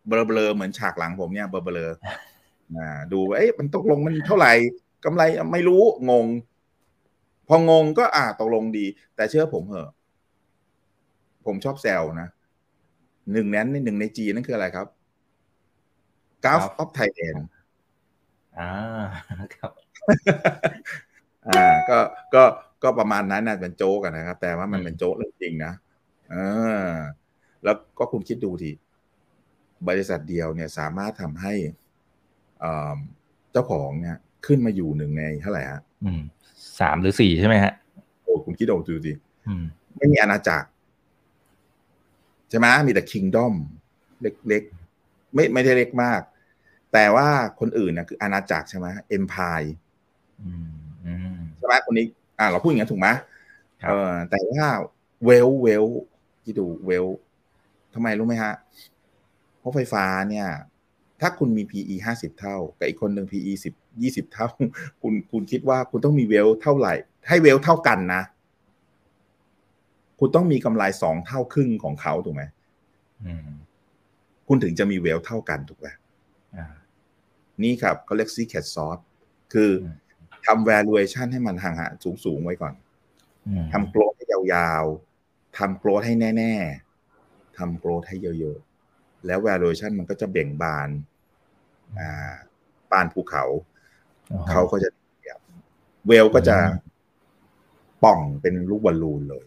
เบลอๆเหมือนฉากหลังผมเนี่ยเบลอๆอ่าดูเอ๊ะมันตกลงมันเท่าไหร่กำไรไม่รู้งง พองงก็อ่าตกลงดี แต่เชื่อผมเหอะ ผมชอบแซวนะหนึ่งนั้นหนึ่งในจีนั่นคืออะไรครับกราฟออฟไทยแลนด์อ่าครับ อ่า ก็ก็ ก็ประมาณนั้นนะเป็นโจ๊กนะครับ แต่ว่ามันเป็นโจ๊กเรื่องจริงนะเออแล้วก็คุณคิดดูทีบริษัทเดียวเนี่ยสามารถทำให้เจ้าของเนี่ยขึ้นมาอยู่หนึ่งในเท่าไหร่ฮะสามหรือสี่ใช่ไหมฮะโอ้คุณคิดดูดูสิไม่มีอาณาจักรใช่ไหมมีแต่คิงดอมเล็กๆ ไม่ไม่ได้เล็กมาก แต่ว่าคนอื่นนะคืออาณาจักรใช่ไหมเอ็มพายใช่ไหมคนนี้ อ่าเราพูดอย่างนั้นถูกไหมเออแต่ว่าเวลเวลที่ดูเวลทำไมรู้ไหมฮะ เพราะไฟฟ้าเนี่ย ถ้าคุณมี PE ห้าสิบเท่า กับอีกคนหนึ่ง PE สิบยี่สิบเท่า คุณคุณคิดว่าคุณต้องมีเวลเท่าไหร่ ให้เวลเท่ากันนะ คุณต้องมีกำไรสองเท่าครึ่งของเขาถูกไหมคุณถึงจะมีเวลเท่ากันถูกไหมนี่ครับเขาเรียกซีแคทซอสคือ ทำ valuation ให้มันห่างๆสูงๆไว้ก่อนอืมทำโกรธให้ยาวๆทำโกรธให้แน่ ๆทำโกรธให้เยอะๆแล้ว valuation มันก็จะเบ่งบานอ่าปานภูเขา เขาก็จะเวลก็จะป่องเป็นลูกบอลลูนเลย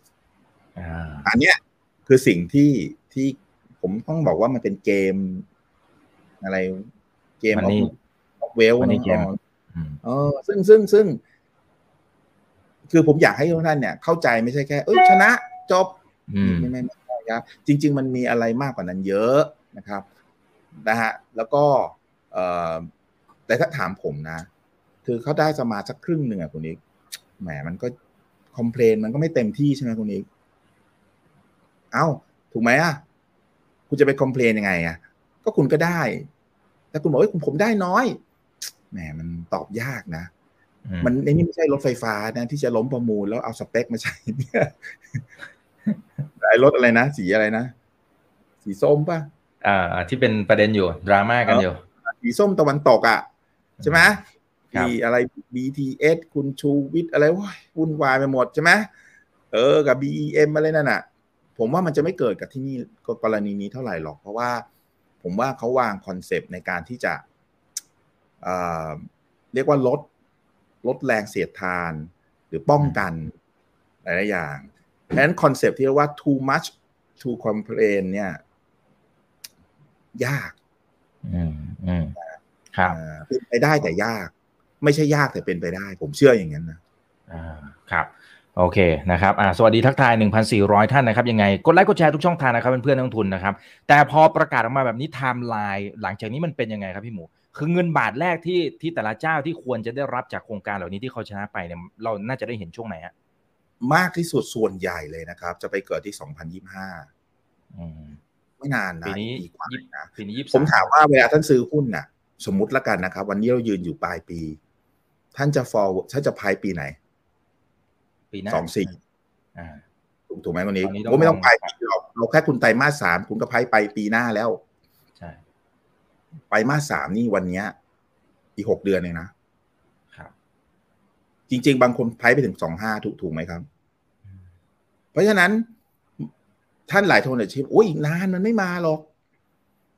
อ่าอันเนี้ยคือสิ่งที่ที่ผมต้องบอกว่ามันเป็นเกม อะไร เกมมันนี่เวลมันนี่ เกมอืมเออซึ่งซึ่งซึ่ง คือผมอยากให้ทุกท่านเนี่ย เข้าใจไม่ใช่แค่ เอ้ยชนะจบอืมไม่ไม่ไม่ใช่ครับจริง ๆ มันมีอะไรมากกว่านั้นเยอะนะครับ นะฮะ แล้วก็เอ่อแต่ถ้าถามผมนะ คือเขาได้สมาสักครึ่งหนึ่งอะคุณนิกแหมมันก็คอมเพลนมันก็ไม่เต็มที่ใช่ไหมคุณนิกเอ้า ถูกไหมอะคุณจะไปคอมเพลนยังไงอะก็คุณก็ได้ แต่คุณบอกว่าผมได้น้อย แหมมันตอบยากนะอืมมันไอ้นี่ไม่ใช่รถไฟฟ้านะ ที่จะล้มประมูลแล้วเอาสเปคมาใช้เนี่ยไอ้รถอะไรนะ สีอะไรนะ สีส้มป่ะอ่า ที่เป็นประเด็นอยู่ ดราม่ากันอยู่ สีส้มตะวันตกอะ ใช่ไหมครับที่อะไร BTS คุณชูวิทย์อะไรว้ายวุ่นวายไปหมดใช่ไหมเออ กับ BEM อะไรนั่นน่ะ ผมว่ามันจะไม่เกิดกับที่นี่กรณีนี้เท่าไหร่หรอก เพราะว่า ผมว่าเขาวางคอนเซปต์ในการที่จะ เอ่อเรียกว่าลดลดแรงเสียดทาน หรือป้องกันหลายๆอย่างเพราะฉะนั้นคอนเซปต์ที่เรียกว่า too much to complain เนี่ย ยากอืมอืมครับอ่าเป็นไปได้แต่ยาก ไม่ใช่ยากแต่เป็นไปได้ ผมเชื่ออย่างนั้นนะอ่าครับโอเคนะครับอ่าสวัสดีทักทาย 1,400 ท่านนะครับ ยังไง กดไลค์กดแชร์ทุกช่องทางนะครับเพื่อนๆนักลงทุนนะครับ แต่พอประกาศออกมาแบบนี้ไทม์ไลน์หลังจากนี้มันเป็นยังไงครับพี่หมู คือเงินบาทแรกที่ที่แต่ละเจ้าที่ควรจะได้รับจากโครงการเหล่านี้ที่เขาชนะไปเนี่ยเราน่าจะได้เห็นช่วงไหนฮะมากที่สุดส่วนใหญ่เลยนะครับ จะไปเกิดที่2025อืมไม่นานนะปีนี้อีกกว่ายี่นะปีนี้ยี่ผมถามว่าเวลาท่านซื้อหุ้นน่ะ สมมุติละกันนะครับ วันนี้เรายืนอยู่ปลายปี ท่านจะ forward ท่านจะพายปีไหน ปีหน้าสองสี่อ่าถูกถูกไหมวันนี้ตอนนี้ต้องก็ไม่ต้องมองปลายปีหรอกเราแค่คุณไตรมาสสามคุณก็พายไปปีหน้าแล้วใช่ ไตรมาสสามนี่วันเนี้ย อีกหกเดือนเองนะครับ จริง ๆ บางคนพายไปถึงสองห้าถูกถูกไหมครับ เพราะฉะนั้นท่านหลายคนอาจจะคิดโอ้ยอีกนานมันไม่มาหรอก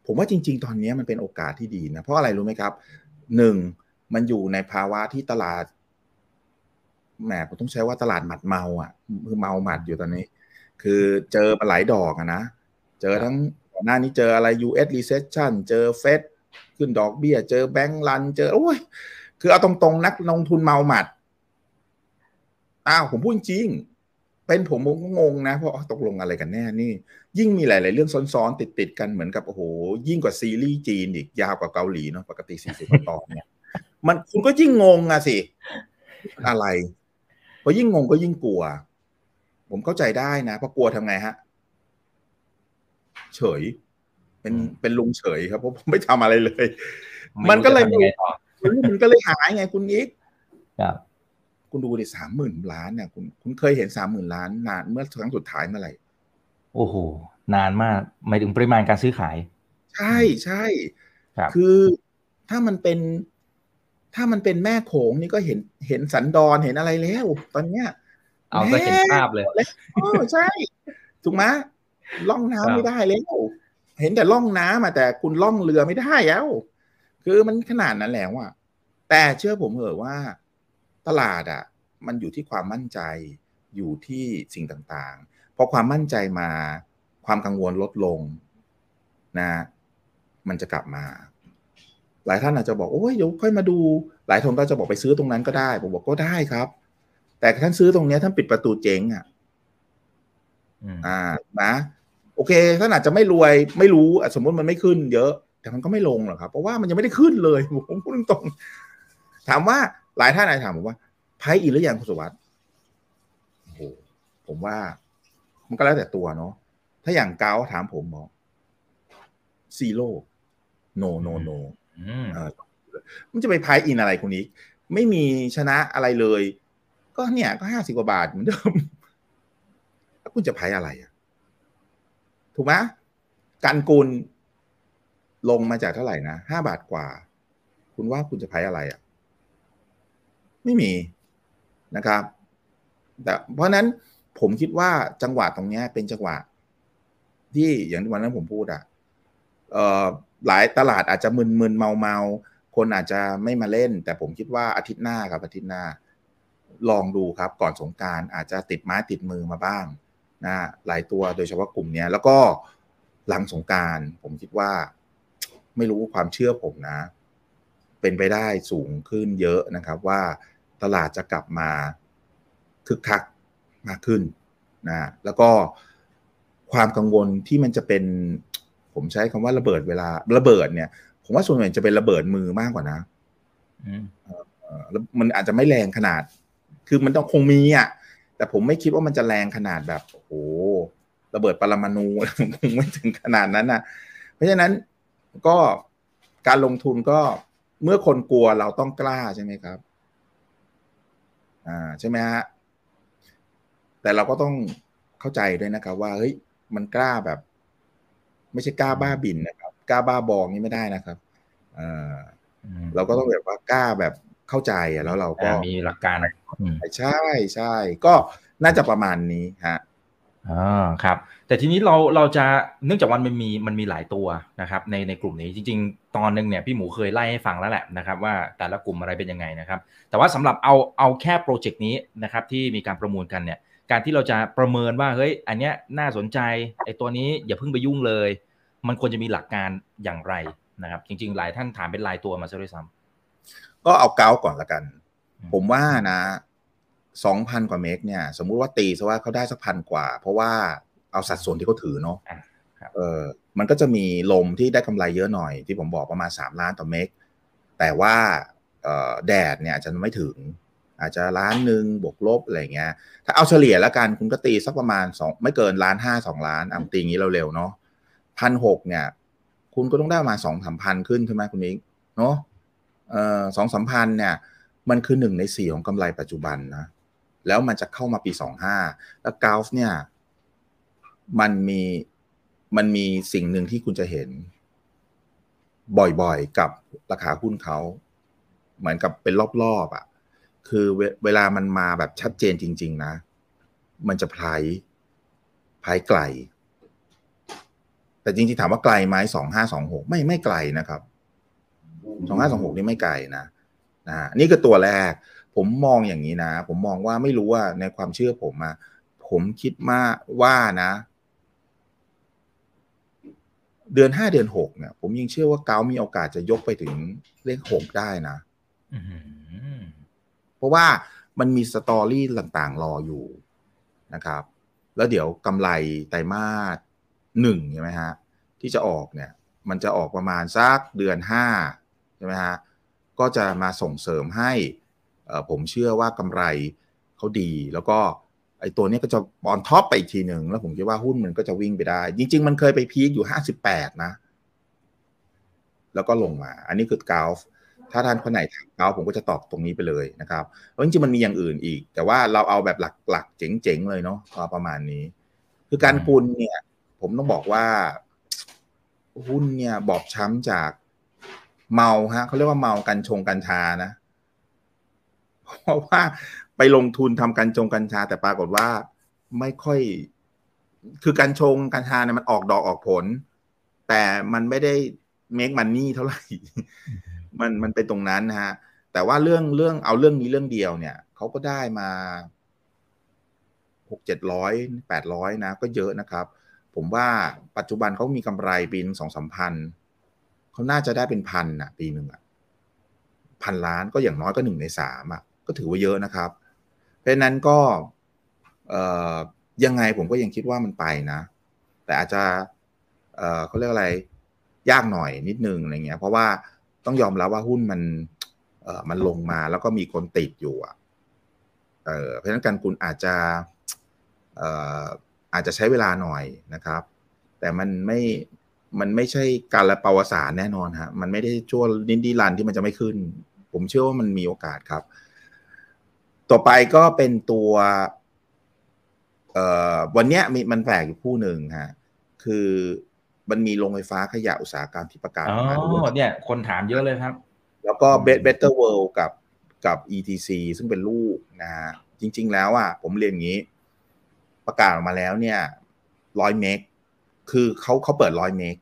ผมว่าจริง ๆ ตอนนี้มันเป็นโอกาสที่ดีนะเพราะอะไรรู้ไหมครับหนึ่งมันอยู่ในภาวะที่ตลาดแหมผมต้องใช้ว่าตลาดหมัดเมาอะคือเมาหมัดอยู่ตอนนี้ คือเจอมาหลายดอกอะนะเจอทั้งก่อน หน้านี้เจออะไร US recession เจอเฟดขึ้นดอกเบี้ย เจอแบงก์รัน เจอโอ้ย คือเอาตรงๆ นักลงทุนเมาหมัดอ้าวผมพูดจริง เป็นผมผมก็งงนะ เพราะตกลงอะไรกันแน่นี่ ยิ่งมีหลายๆเรื่องซ้อนๆ ติดๆ กันเหมือนกับโอ้โห ยิ่งกว่าซีรีส์จีนอีกยาวกว่าเกาหลีเนาะปกติ40กว่าตอนเนี่ย มันคุณก็ยิ่งงงอะสิอะไรพอยิ่งงงก็ยิ่งกลัว ผมเข้าใจได้นะเพราะกลัวทำไงฮะ เฉย เป็นเป็นลุงเฉยครับเพราะผมไม่ทำอะไรเลย มันก็เลยไรู้จะทำงไงต่อมันก็เลยหายไงคุณอีกครับคุณดูดิสามหมื่นล้านเนี่ยคุณคุณเคยเห็นสามหมื่นล้านนานเมื่อครั้งสุดท้ายเมื่อไหร่โอ้โห นานมากหมายถึงปริมาณการซื้อขาย ใช่ใช่ครับคือถ้ามันเป็น ถ้ามันเป็นแม่โขงนี่ก็เห็นเห็นสันดอนเห็นอะไรแล้ว ตอนเนี้ย เอาก็เห็นภาพเลยเออใช่ ถูกไหม ล่องน้ำไม่ได้แล้วเห็นแต่ล่องน้ำอะแต่คุณล่องเรือไม่ได้แล้ว คือมันขนาดนั้นแล้วอะแต่เชื่อผมเถอะว่า ตลาดอะมันอยู่ที่ความมั่นใจอยู่ที่สิ่งต่างๆพอความมั่นใจมาความกังวลลดลงนะ มันจะกลับมา หลายท่านอาจจะบอกโอ้ยเดี๋ยวค่อยมาดู หลายคนก็จะบอกไปซื้อตรงนั้นก็ได้ ผมบอกก็ได้ครับ แต่ท่านซื้อตรงเนี้ยท่านปิดประตูเจ๊งอะอืมอ่านะโอเคท่านอาจจะไม่รวยไม่รู้อะสมมติมันไม่ขึ้นเยอะ แต่มันก็ไม่ลงหรอกครับ เพราะว่ามันยังไม่ได้ขึ้นเลยผมพูดตรงๆถามว่าหลายท่านอาจจะถามผมว่าไพ่อีกหรือยังคุณสวัสดิ์โอ้โหผมว่า มันก็แล้วแต่ตัวเนาะถ้าอย่างเกาถามผมบอกzero no no no อืมเออมันจะไป price in อะไรคุณนิก ไม่มีชนะอะไรเลย ก็เนี่ย ก็ห้าสิบกว่าบาทเหมือนเดิมแล้วคุณจะพายอะไรอะ ถูกไหมกันกุลลงมาจากเท่าไหร่นะห้าบาทกว่า คุณว่าคุณจะพายอะไรอะ ไม่มีนะครับ แต่เพราะนั้นผมคิดว่าจังหวะตรงนี้เป็นจังหวะ ที่อย่างวันนั้นผมพูดอะเอ่อหลายตลาดอาจจะมึนมึนเมาเมาคนอาจจะไม่มาเล่น แต่ผมคิดว่าอาทิตย์หน้าครับอาทิตย์หน้า ลองดูครับ ก่อนสงการอาจจะติดไม้ติดมือมาบ้าง นะหลายตัวโดยเฉพาะกลุ่มเนี้ยแล้วก็หลังสงการผมคิดว่า ไม่รู้ความเชื่อผมนะ เป็นไปได้สูงขึ้นเยอะนะครับ ว่าตลาดจะกลับมาคึกคักมากขึ้นนะแล้วก็ความกังวลที่มันจะเป็น ผมใช้คำว่าระเบิดเวลาระเบิดเนี่ย ผมว่าส่วนใหญ่จะเป็นระเบิดมือมากกว่านะอืมเอ่อแล้วมันอาจจะไม่แรงขนาด คือมันต้องคงมีอะ แต่ผมไม่คิดว่ามันจะแรงขนาดแบบโอ้โหระเบิดปรมาณูคงไม่ถึงขนาดนั้นนะเพราะฉะนั้นก็การลงทุนก็เมื่อคนกลัวเราต้องกล้าใช่ไหมครับ อ่าใช่ไหมฮะแต่เราก็ต้องเข้าใจด้วยนะครับ ว่าเฮ้ยมันกล้าแบบ ไม่ใช่กล้าบ้าบินนะครับ กล้าบ้าบองนี่ไม่ได้นะครับอ่าอืมเราก็ต้องแบบว่ากล้าแบบ เข้าใจอะแล้วเราก็อ่ามีหลักการอืมใช่ใช่ก็น่าจะประมาณนี้ฮะอ่าครับ แต่ทีนี้เราเราจะเนื่องจากวันมันมีมันมีหลายตัวนะครับในในกลุ่มนี้จริง ๆ ตอนหนึ่งเนี่ยพี่หมูเคยไล่ให้ฟังแล้วแหละนะครับว่าแต่ละกลุ่มอะไรเป็นยังไงนะครับ แต่ว่าสำหรับเอาเอาแค่โปรเจกต์นี้นะครับที่มีการประมูลกันเนี่ยการที่เราจะประเมินว่าเฮ้ยอันเนี้ยน่าสนใจไอ้ตัวนี้อย่าเพิ่งไปยุ่งเลย มันควรจะมีหลักการอย่างไรนะครับ จริง ๆ หลายท่านถามเป็นรายตัวมาซะด้วยซ้ำ ก็เอาเกาก่อนละกันอืมผมว่านะสองพันกว่าเมกเนี่ย สมมุติว่าตีซะว่าเขาได้สักพันกว่า เพราะว่าเอาสัดส่วนที่เขาถือเนาะอะครับเออมันก็จะมีลมที่ได้กำไรเยอะหน่อยที่ผมบอกประมาณสามล้านต่อเมกแต่ว่าเอ่อแดดเนี่ยอาจจะไม่ถึง อาจจะล้านหนึ่งบวกลบอะไรเงี้ย ถ้าเอาเฉลี่ยแล้วกันคุณก็ตีสักประมาณสองไม่เกินล้านห้าสองล้านอะตีอย่างนี้เร็วๆเนาะพันหกเนี่ย คุณก็ต้องได้ประมาณสองสามพันขึ้นใช่ไหมคุณมิกเนาะเอ่อ สองสามพันเนี่ย มันคือหนึ่งในสี่ของกำไรปัจจุบันนะ แล้วมันจะเข้ามาปีสองห้าแล้วกาฟเนี่ย มันมีมันมีสิ่งหนึ่งที่คุณจะเห็น บ่อยๆ กับราคาหุ้นเขา เหมือนกับเป็นรอบๆอะ่ะ คือเวเวลามันมาแบบชัดเจนจริง ๆ นะ มันจะไพรไพรไกล แต่จริงๆ ถามว่าไกลไหมสองห้าสองหกไม่ไม่ไกลนะครับ สองห้าสองหกนี่ไม่ไกลนะนะนี่คือตัวแรก ผมมองอย่างนี้นะ ผมมองว่าไม่รู้ว่าในความเชื่อผมอะผมคิดมาว่านะ เดือนห้าเดือนหกเนี่ย ผมยังเชื่อว่าเกามีโอกาสจะยกไปถึงเลขหกได้นะำอื้อหือเพราะว่ามันมีสตอรี่ต่างๆ รออยู่นะครับ แล้วเดี๋ยวกำไรไตรมาสหนึ่งใช่ไหมฮะ ที่จะออกเนี่ย มันจะออกประมาณสักเดือนห้าใช่ไหมฮะก็จะมาส่งเสริมให้เอ่อผมเชื่อว่ากำไรเขาดี แล้วก็ไอ้ตัวเนี้ยก็จะ on top ไปอีกทีหนึ่งแล้วผมคิดว่าหุ้นมันก็จะวิ่งไปได้ จริง ๆ มันเคยไป peak อยู่ห้าสิบแปดนะ แล้วก็ลงมา อันนี้คือกราฟถ้าท่านคนไหนถามเขาผมก็จะตอบตรงนี้ไปเลยนะครับแล้วจริงๆมันมีอย่างอื่นอีก แต่ว่าเราเอาแบบหลักๆเจ๋งๆเลยเนาะก็ประมาณนี้ คือการปุนเนี่ย ผมต้องบอกว่า หุ้นเนี่ยบอบช้ำจาก เมาฮะเขาเรียกว่าเมากันชงกัญชานะ เพราะว่าไปลงทุนทำกัญชงกัญชา แต่ปรากฏว่าไม่ค่อย คือกัญชงกัญชาเนี่ยมันออกดอกออกผล แต่มันไม่ได้เมคมันนี่เท่าไหร่ มันมันเป็นตรงนั้นนะฮะ แต่ว่าเรื่องเรื่องเอาเรื่องนี้เรื่องเดียวเนี่ยเขาก็ได้มาหกเจ็ดร้อยแปดร้อยนะ ก็เยอะนะครับ ผมว่าปัจจุบันเขามีกำไรปีนสองสามพัน เขาน่าจะได้เป็นพันอะปีหนึ่งอะพันล้านก็อย่างน้อยก็หนึ่งในสามอะก็ถือว่าเยอะนะครับ เพราะนั้นก็เออยังไงผมก็ยังคิดว่ามันไปนะ แต่อาจจะเออเขาเรียกอะไรยากหน่อยนิดนึงอะไรเงี้ย เพราะว่าต้องยอมรับว่าหุ้นมันเออมันลงมาแล้วก็มีคนติดอยู่อะเออเพราะฉะนั้นการคุณอาจจะเอออาจจะใช้เวลาหน่อยนะครับ แต่มันไม่ มันไม่ใช่การละปวสารแน่นอนฮะมันไม่ได้ช่วนินดีรันที่มันจะไม่ขึ้น ผมเชื่อว่ามันมีโอกาสครับ ต่อไปก็เป็นตัวเอ่อวันเนี้ยมีมันแปลกอยู่คู่หนึ่งฮะคือมันมีโรงไฟฟ้าขยะอุตสาหกรรมที่ประกาศอ๋ออกมาด้วยอเนี่ย คนถามเยอะเลยครับ แล้วก็ Bet- Better World กับกับ ETC ซึ่งเป็นลูกนะฮะจริง ๆ แล้วอะผมเรียนอย่างนี้ ประกาศออกมาแล้วเนี่ยร้อยเมก คือเขาเขาเปิดร้อยเมก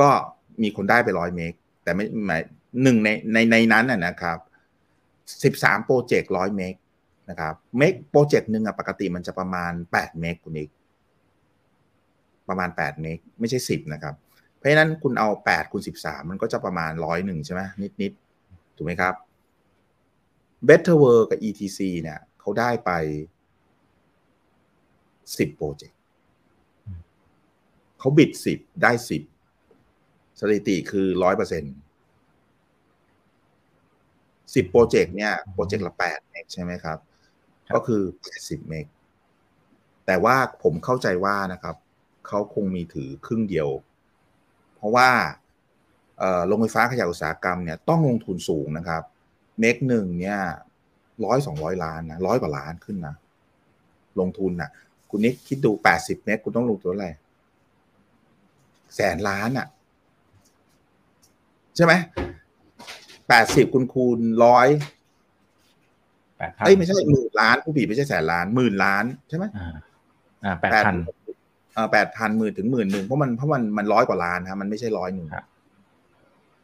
ก็มีคนได้ไปร้อยเมกแต่ไม่หมายหนึ่งในในในนั้นน่ะนะครับสิบสามโปรเจกต์ร้อยเมกนะครับเมกโปรเจกต์หนึ่งอะปกติมันจะประมาณแปดเมกคุณนิกประมาณแปดเมกไม่ใช่สิบนะครับเพราะฉะนั้นคุณเอาแปดคูณสิบสามมันก็จะประมาณร้อยหนึ่งใช่ไหมนิดนิดถูกไหมครับ Better World กับ ETC เนี่ยเขาได้ไปสิบโปรเจก เขาบิดสิบได้สิบสถิติคือร้อยเปอร์เซ็นต์สิบโปรเจกต์เนี่ยโปรเจกต์ละแปดเมกใช่ไหมครับ ก็คือแปดสิบเมกแต่ว่าผมเข้าใจว่านะครับเขาคงมีถือครึ่งเดียว เพราะว่าโรงไฟฟ้าขยะอุตสาหกรรมเนี่ยต้องลงทุนสูงนะครับ เมกหนึ่งเนี่ยร้อยสองร้อยล้านนะร้อยกว่าล้านขึ้นนะ ลงทุนนะคุณนิกคิดดูแปดสิบเมกคุณต้องลงทุนอะไร แสนล้านอะ่ะ ใช่ไหมแปดสิบคูณคูณร้อยแปดพันเอ้ยไม่ใช่หมื่นล้านพูดผิดไม่ใช่แสนล้านหมื่นล้านใช่ไหมอ่าอ่าแปดพันอ่าแปดพันหมื่นถึงหมื่นหนึ่งเพราะมันเพราะมันมันร้อยกว่าล้านนะมันไม่ใช่ร้อยหนึ่ง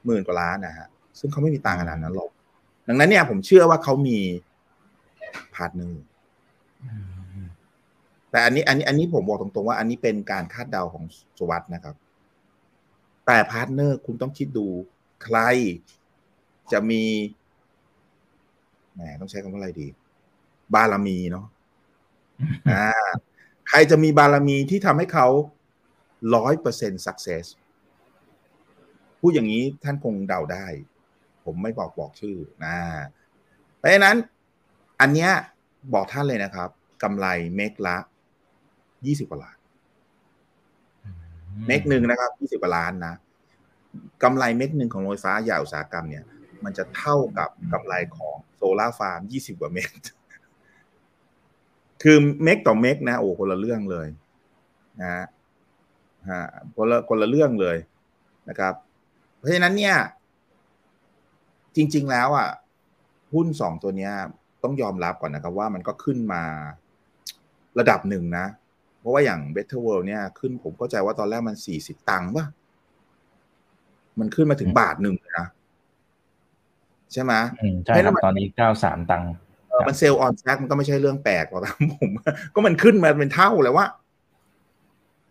หมื่นกว่าล้านนะฮะ ซึ่งเขาไม่มีตังค์ขนาดนั้นหรอกดังนั้นเนี่ยผมเชื่อว่าเขามี partner แต่อันนี้ อันนี้ อันนี้ผมบอกตรงๆว่าอันนี้เป็นการคาดเดาของส่วนตัวนะครับ แต่ partner คุณต้องคิดดูใครจะมีแหมต้องใช้คำว่าอะไรดี บารมีเนาะอ่าใครจะมีบารมีที่ทำให้เขาร้อยเปอร์เซ็นต์สักเซสพูดอย่างนี้ท่านคงเดาได้ ผมไม่บอกบอกชื่อนะเพราะฉะนั้น อันเนี้ยบอกท่านเลยนะครับกำไรเมกละยี่สิบกว่าล้าน เมกหนึ่งนะครับยี่สิบกว่าล้านนะกำไรเมกหนึ่งของโรงไฟฟ้าขยะอุตสาหกรรมเนี่ย มันจะเท่ากับกำไรของโซลาร์ฟาร์มยี่สิบกว่าเมกคือเมกต่อเมกนะโอ้คนละเรื่องเลยนะฮะคนละคนละเรื่องเลยนะครับ เพราะฉะนั้นเนี่ย จริง ๆแล้วอะหุ้นสองตัวเนี้ย ต้องยอมรับก่อนนะครับว่ามันก็ขึ้นมาระดับหนึ่งนะ เพราะว่าอย่าง Better World เนี่ยขึ้นผมเข้าใจว่าตอนแรกมันสี่สิบตังค์ป่ะ มันขึ้นมาถึงบาทหนึ่งนะ ใช่ไหมใช่ครับตอนนี้เก้าสามตังค์มันเซลล์ออนแซกมันก็ไม่ใช่เรื่องแปลกหรอกครับผม ก็มันขึ้นมาเป็นเท่าแล้วว่า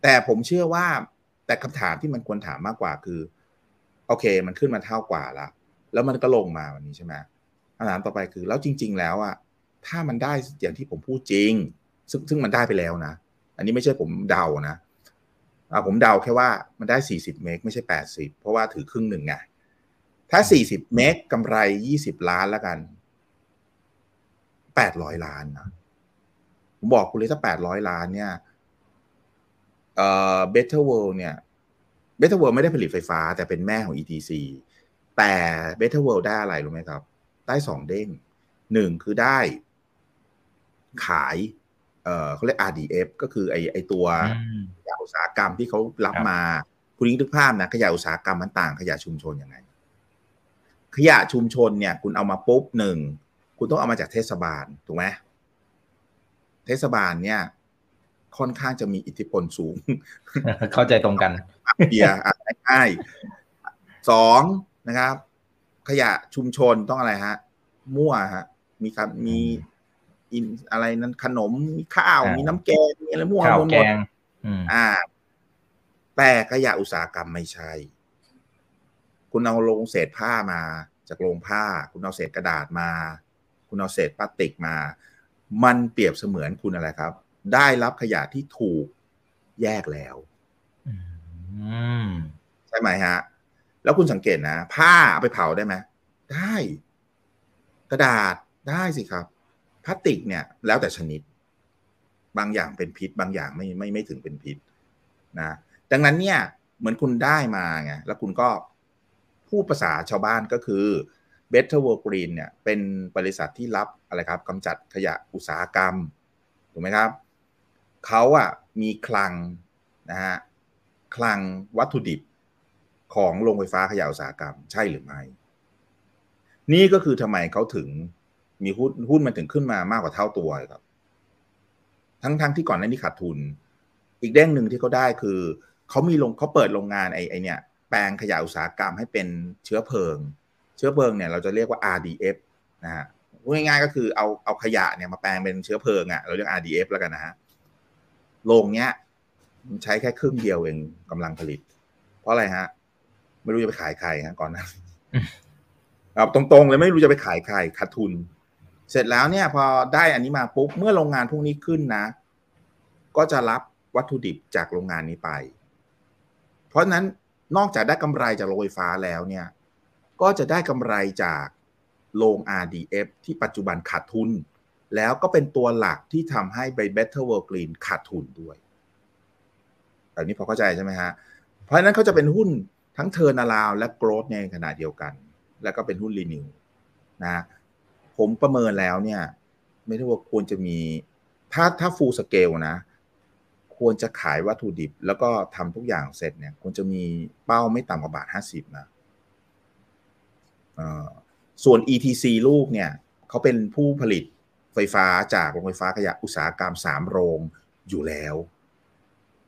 แต่ผมเชื่อว่า แต่คำถามที่มันควรถามมากกว่าคือ โอเค มันขึ้นมาเท่ากว่าละแล้วมันก็ลงมาวันนี้ใช่ไหมคำถามต่อไปคือ แล้วจริง ๆ แล้วอะถ้ามันได้อย่างที่ผมพูดจริง ซึ่งซึ่งมันได้ไปแล้วนะ อันนี้ไม่ใช่ผมเดานะผมเดาแค่ว่ามันได้ 40 เมกไม่ใช่ 80 เพราะว่าถือครึ่งหนึ่งไงถ้า 40 เมกกำไร 20 ล้านแล้วกัน 800 ล้านนะผมบอกคุณเลยถ้า 800 ล้านเนี่ยเอ่อ Better World เนี่ย Better World ไม่ได้ผลิตไฟฟ้า แต่เป็นแม่ของ ETC แต่ Better World ได้อะไรรู้ไหมครับ ได้สองเด้งหนึ่งคือได้ขาย เอ่อเขาเรียก RDF ก็คือไอไอตัวขยะอุตสาหกรรมที่เขารับมาคุณยิ่งทึกภาพนะขยะอุตสาหกรรมมันต่างขยะชุมชนยังไง ขยะชุมชนเนี่ย คุณเอามาปุ๊บหนึ่งคุณต้องเอามาจากเทศบาลถูกไหมเทศบาลเนี่ย ค่อนข้างจะมีอิทธิพลสูง เข้าใจตรงกันเบียร์ง่ายสองนะครับ ขยะชุมชนต้องอะไรฮะ มั่วฮะ มีครับมี อินอะไรนั้นขนมมีข้าวมีน้ำแกงมีอะไรมั่วหมดอ่า แต่ขยะอุตสาหกรรมไม่ใช่ คุณเอาลงเศษผ้ามา จากโรงผ้า คุณเอาเศษกระดาษมา คุณเอาเศษพลาสติกมา มันเปรียบเสมือนคุณอะไรครับ ได้รับขยะที่ถูกแยกแล้วใช่ไหมฮะ แล้วคุณสังเกตนะ ผ้าเอาไปเผาได้ไหมได้ กระดาษได้สิครับ พลาสติกเนี่ยแล้วแต่ชนิด บางอย่างเป็นพิษ บางอย่างไม่ไม่ไม่ถึงเป็นพิษนะดังนั้นเนี่ยเหมือนคุณได้มาไงแล้วคุณก็พูดภาษาชาวบ้านก็คือ Better World Green เนี่ยเป็นบริษัทที่รับอะไรครับกำจัดขยะอุตสาหกรรมถูกไหมครับเขาอะมีคลังนะฮะคลังวัตถุดิบของโรงไฟฟ้าขยะอุตสาหกรรม ใช่หรือไม่ นี่ก็คือทำไมเขาถึง มีหุ้นหุ้นมันถึงขึ้นมามากกว่าเท่าตัวครับ ทั้งทั้งที่ก่อนหน้านี้ขาดทุน อีกเด้งหนึ่งที่เขาได้คือเขามีลงเขาเปิดโรงงานไอ้ไอเนี่ย แปลงขยะอุตสาหกรรมให้เป็นเชื้อเพลิง เชื้อเพลิงเนี่ยเราจะเรียกว่า RDF นะฮะพูดง่ายๆก็คือเอาเอาขยะเนี่ยมาแปลงเป็นเชื้อเพลิงอะ่ะเราเรียก RDF แล้วกันนะฮะโรงเนี้ยมันใช้แค่ครึ่งเดียวเองกำลังผลิต เพราะอะไรฮะ ไม่รู้จะไปขายใครฮะก่อนหนั้นเอาตรงๆเลยไม่รู้จะไปขายใครขาดทุน เสร็จแล้วเนี่ยพอได้อันนี้มาปุ๊บเมื่อโรงงานพวกนี้ขึ้นนะ ก็จะรับวัตถุดิบจากโรงงานนี้ไป เพราะฉะนั้นนอกจากได้กำไรจากโรงไฟฟ้าแล้วเนี่ย ก็จะได้กำไรจากโรง RDF ที่ปัจจุบันขาดทุน แล้วก็เป็นตัวหลักที่ทำให้ b Better World Green ขาดทุนด้วย แบบนี้พอเข้าใจใช่ไหมฮะ เพราะฉะนั้นเขาจะเป็นหุ้นทั้ง turnaround และ growth ในขณะเดียวกัน แล้วก็เป็นหุ้น renew นะ ผมประเมินแล้วเนี่ยไม่ได้ว่าควรจะมีถ้าถ้า full scale นะ ควรจะขายวัตถุดิบ แล้วก็ทำทุกอย่างเสร็จเนี่ย ควรจะมีเป้าไม่ต่ำกว่าบาทห้าสิบนะส่วน ETC ลูกเนี่ยเขาเป็นผู้ผลิตไฟฟ้าจากโรงไฟฟ้าขยะอุตสาหกรรมสามโรงอยู่แล้ว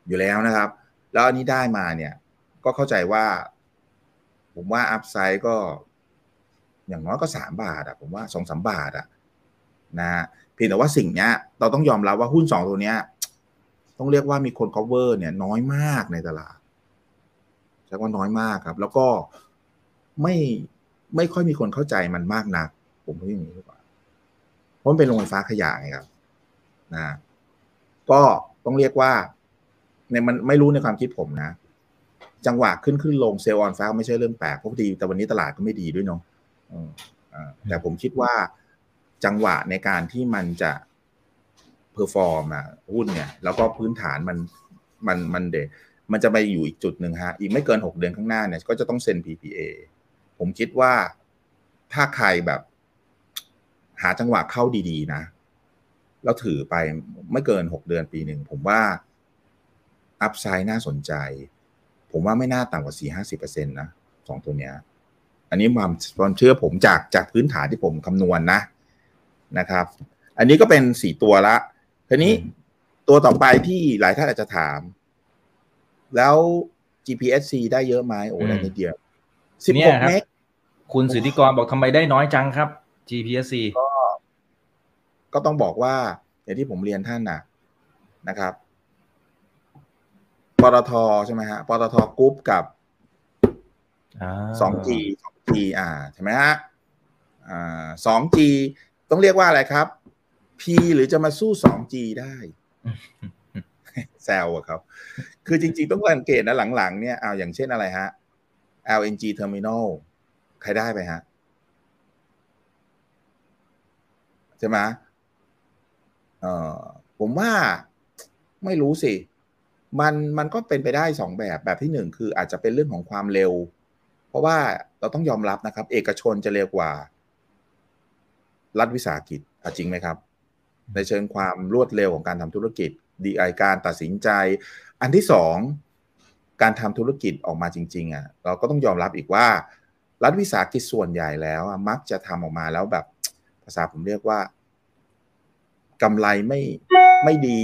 อยู่แล้วนะครับ แล้วอันนี้ได้มาเนี่ย ก็เข้าใจว่า ผมว่าอัพไซด์ก็ อย่างน้อยก็สามบาทอะผมว่าสองสามบาทอะนะเพียงแต่ว่าสิ่งเนี้ย เราต้องยอมรับว่าหุ้นสองตัวเนี้ย ต้องเรียกว่ามีคน cover เนี่ยน้อยมากในตลาดใช้ว่าน้อยมากครับ แล้วก็ไม่ไม่ค่อยมีคนเข้าใจมันมากนัก ผมพูดอย่างนี้ดีกว่าเพราะมันเป็นโรงไฟฟ้าขยะไงครับนะก็ต้องเรียกว่าในมันไม่รู้ในความคิดผมนะ จังหวะขึ้นขึ้นลงเซลล์ออนฟ้าไม่ใช่เรื่องแปลกเพราะดีแต่วันนี้ตลาดก็ไม่ดีด้วยเนาะ แต่ผมคิดว่าจังหวะในการที่มันจะ perform อะหุ้นเนี่ย แล้วก็พื้นฐานมันมันมันเดมันจะไปอยู่อีกจุดหนึ่งฮะ อีกไม่เกินหกเดือนข้างหน้าเนี่ย ก็จะต้องเซ็น PPA ผมคิดว่าถ้าใครแบบ หาจังหวะเข้าดีๆ นะ แล้วถือไปไม่เกินหกเดือนปีหนึ่ง ผมว่า upside น่าสนใจ ผมว่าไม่น่าต่ำกว่าสี่ห้าสิบเปอร์เซ็นต์นะสองตัวเนี้ย อันนี้ความความเชื่อผมจากจากพื้นฐานที่ผมคำนวณนนะนะครับ อันนี้ก็เป็นสี่ตัวละทีนี้ตัวต่อไปที่หลายท่านอาจจะถาม แล้ว GPSC ได้เยอะไหมโอ้ได้นิดเดียวสิบหกเมกคุณสิทธิกรบอกทำไมได้น้อยจังครับ GPSC ก็ก็ต้องบอกว่า อย่างที่ผมเรียนท่านนะนะครับปตทใช่ไหมฮะปตทกรุ๊ปกับสองจีสองจีอ่าใช่ไหมฮะอ่าสองจีต้องเรียกว่าอะไรครับ P หรือจะมาสู้สองจีได้แซวอะครับ คือจริง ๆ ต้องสังเกตนะหลังๆเนี่ยเอาอย่างเช่นอะไรฮะ LNG Terminal ใครได้ไปฮะ ใช่ไหมเออผมว่าไม่รู้สิ มันมันก็เป็นไปได้สองแบบแบบที่หนึ่งคืออาจจะเป็นเรื่องของความเร็ว เพราะว่าเราต้องยอมรับนะครับ เอกชนจะเร็วกว่า รัฐวิสาหกิจจริงไหมครับ ในเชิงความรวดเร็วของการทำธุรกิจ ดีไอการตัดสินใจ อันที่สองการทำธุรกิจออกมาจริงๆอะเราก็ต้องยอมรับอีกว่า รัฐวิสาหกิจส่วนใหญ่แล้วมักจะทำออกมาแล้วแบบภาษาผมเรียกว่ากำไรไม่ไม่ดี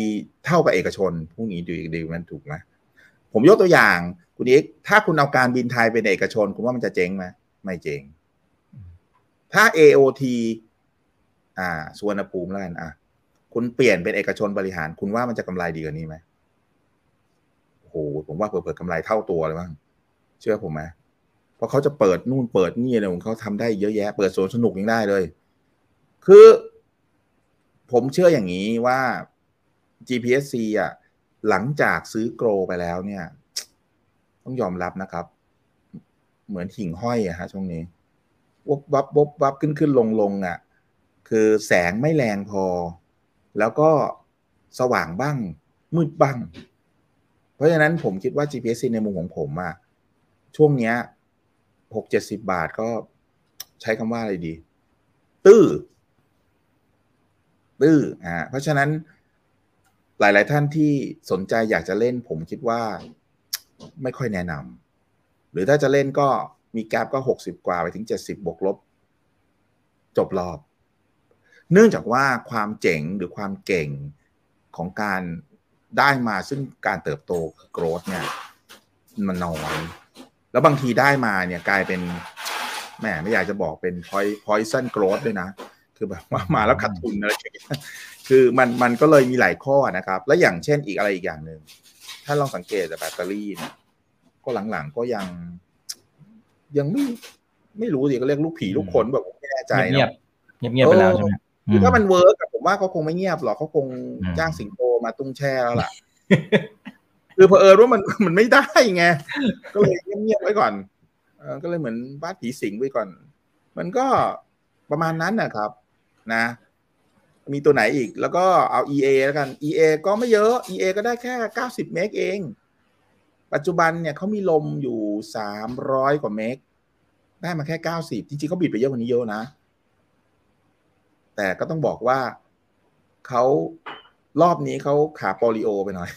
เท่ากับเอกชนพวกนี้ดูดีมันถูกไหม ผมยกตัวอย่าง คุณเอกถ้าคุณเอาการบินไทยเป็นเอกชน คุณว่ามันจะเจ๊งไหมไม่เจ๊งถ้า AOT อ่าสวนภูมิแล้วกันอะ คุณเปลี่ยนเป็นเอกชนบริหาร คุณว่ามันจะกำไรดีกว่านี้ไหมโอ้ผมว่าเปิดกำไรเท่าตัวเลยบ้างเชื่อผมไหมเพราะเขาจะเปิดนู่นเปิดนี่อะไรของเขาทำได้เยอะแยะ เปิดสวนสนุกยังได้เลย คือ ผมเชื่ออย่างนี้ว่า GPSC อะ หลังจากซื้อโกรไปแล้วเนี่ย ต้องยอมรับนะครับ เหมือนหิ่งห้อยอะฮะช่วงนี้วบวับวบวับขึ้นขึ้นลงลงอะ คือแสงไม่แรงพอ แล้วก็สว่างบ้าง มืดบ้าง เพราะฉะนั้นผมคิดว่า GPS ในมุมของผมอะช่วงเนี้ยหกเจ็ดสิบาทก็ใช้คำว่าอะไรดี ตื้อตื้ออ่าเพราะฉะนั้น หลาย ๆ ท่านที่สนใจอยากจะเล่นผมคิดว่าไม่ค่อยแนะนำหรือถ้าจะเล่นก็มีแกลบก็หกสิบกว่าไปถึงเจ็ดสิบบวกลบ จบรอบ เนื่องจากว่าความเจ๋งหรือความเก่งของการได้มาซึ่งการเติบโตโกรธเนี่ย มันน้อยแล้วบางทีได้มาเนี่ยกลายเป็นแหมไม่อยากจะบอกเป็น poison growth ด้วยนะ คือแบบว่ามาแล้วขาดทุนอะไรอย่างเงี้ย คือมันมันก็เลยมีหลายข้อนะครับ และอย่างเช่นอีกอะไรอีกอย่างหนึ่งถ้าลองสังเกตแต่แบตเตอรี่เนี่ยก็หลังๆก็ยัง ยังไม่ไม่รู้สิก็เรียกลูกผีลูกคนแบบไม่แน่ใจเงียบเนาะเงียบเงียบๆไปแล้วใช่ไหมคือถ้ามัน work ผมว่าเขาคงไม่เงียบหรอกเขาคงอืมจ้างสิงโตมาตุ้งแช่แล้วล่ะคือเผอิญว่ามันมันไม่ได้ไงก็เลยเงียบๆไว้ก่อนเออก็เลยเหมือนบ้านผีสิงไว้ก่อน มันก็ประมาณนั้นนะครับ นะ มีตัวไหนอีก แล้วก็เอา EA แล้วกัน EA ก็ไม่เยอะ EA ก็ได้แค่ 90 เมกเอง ปัจจุบันเนี่ยเขามีลมอยู่ 300 กว่าเมกได้มาแค่ 90 จริงๆเขาบิดไปเยอะกว่านี้เยอะนะ แต่ก็ต้องบอกว่าเขารอบนี้เขาขาโปลิโอไปหน่อย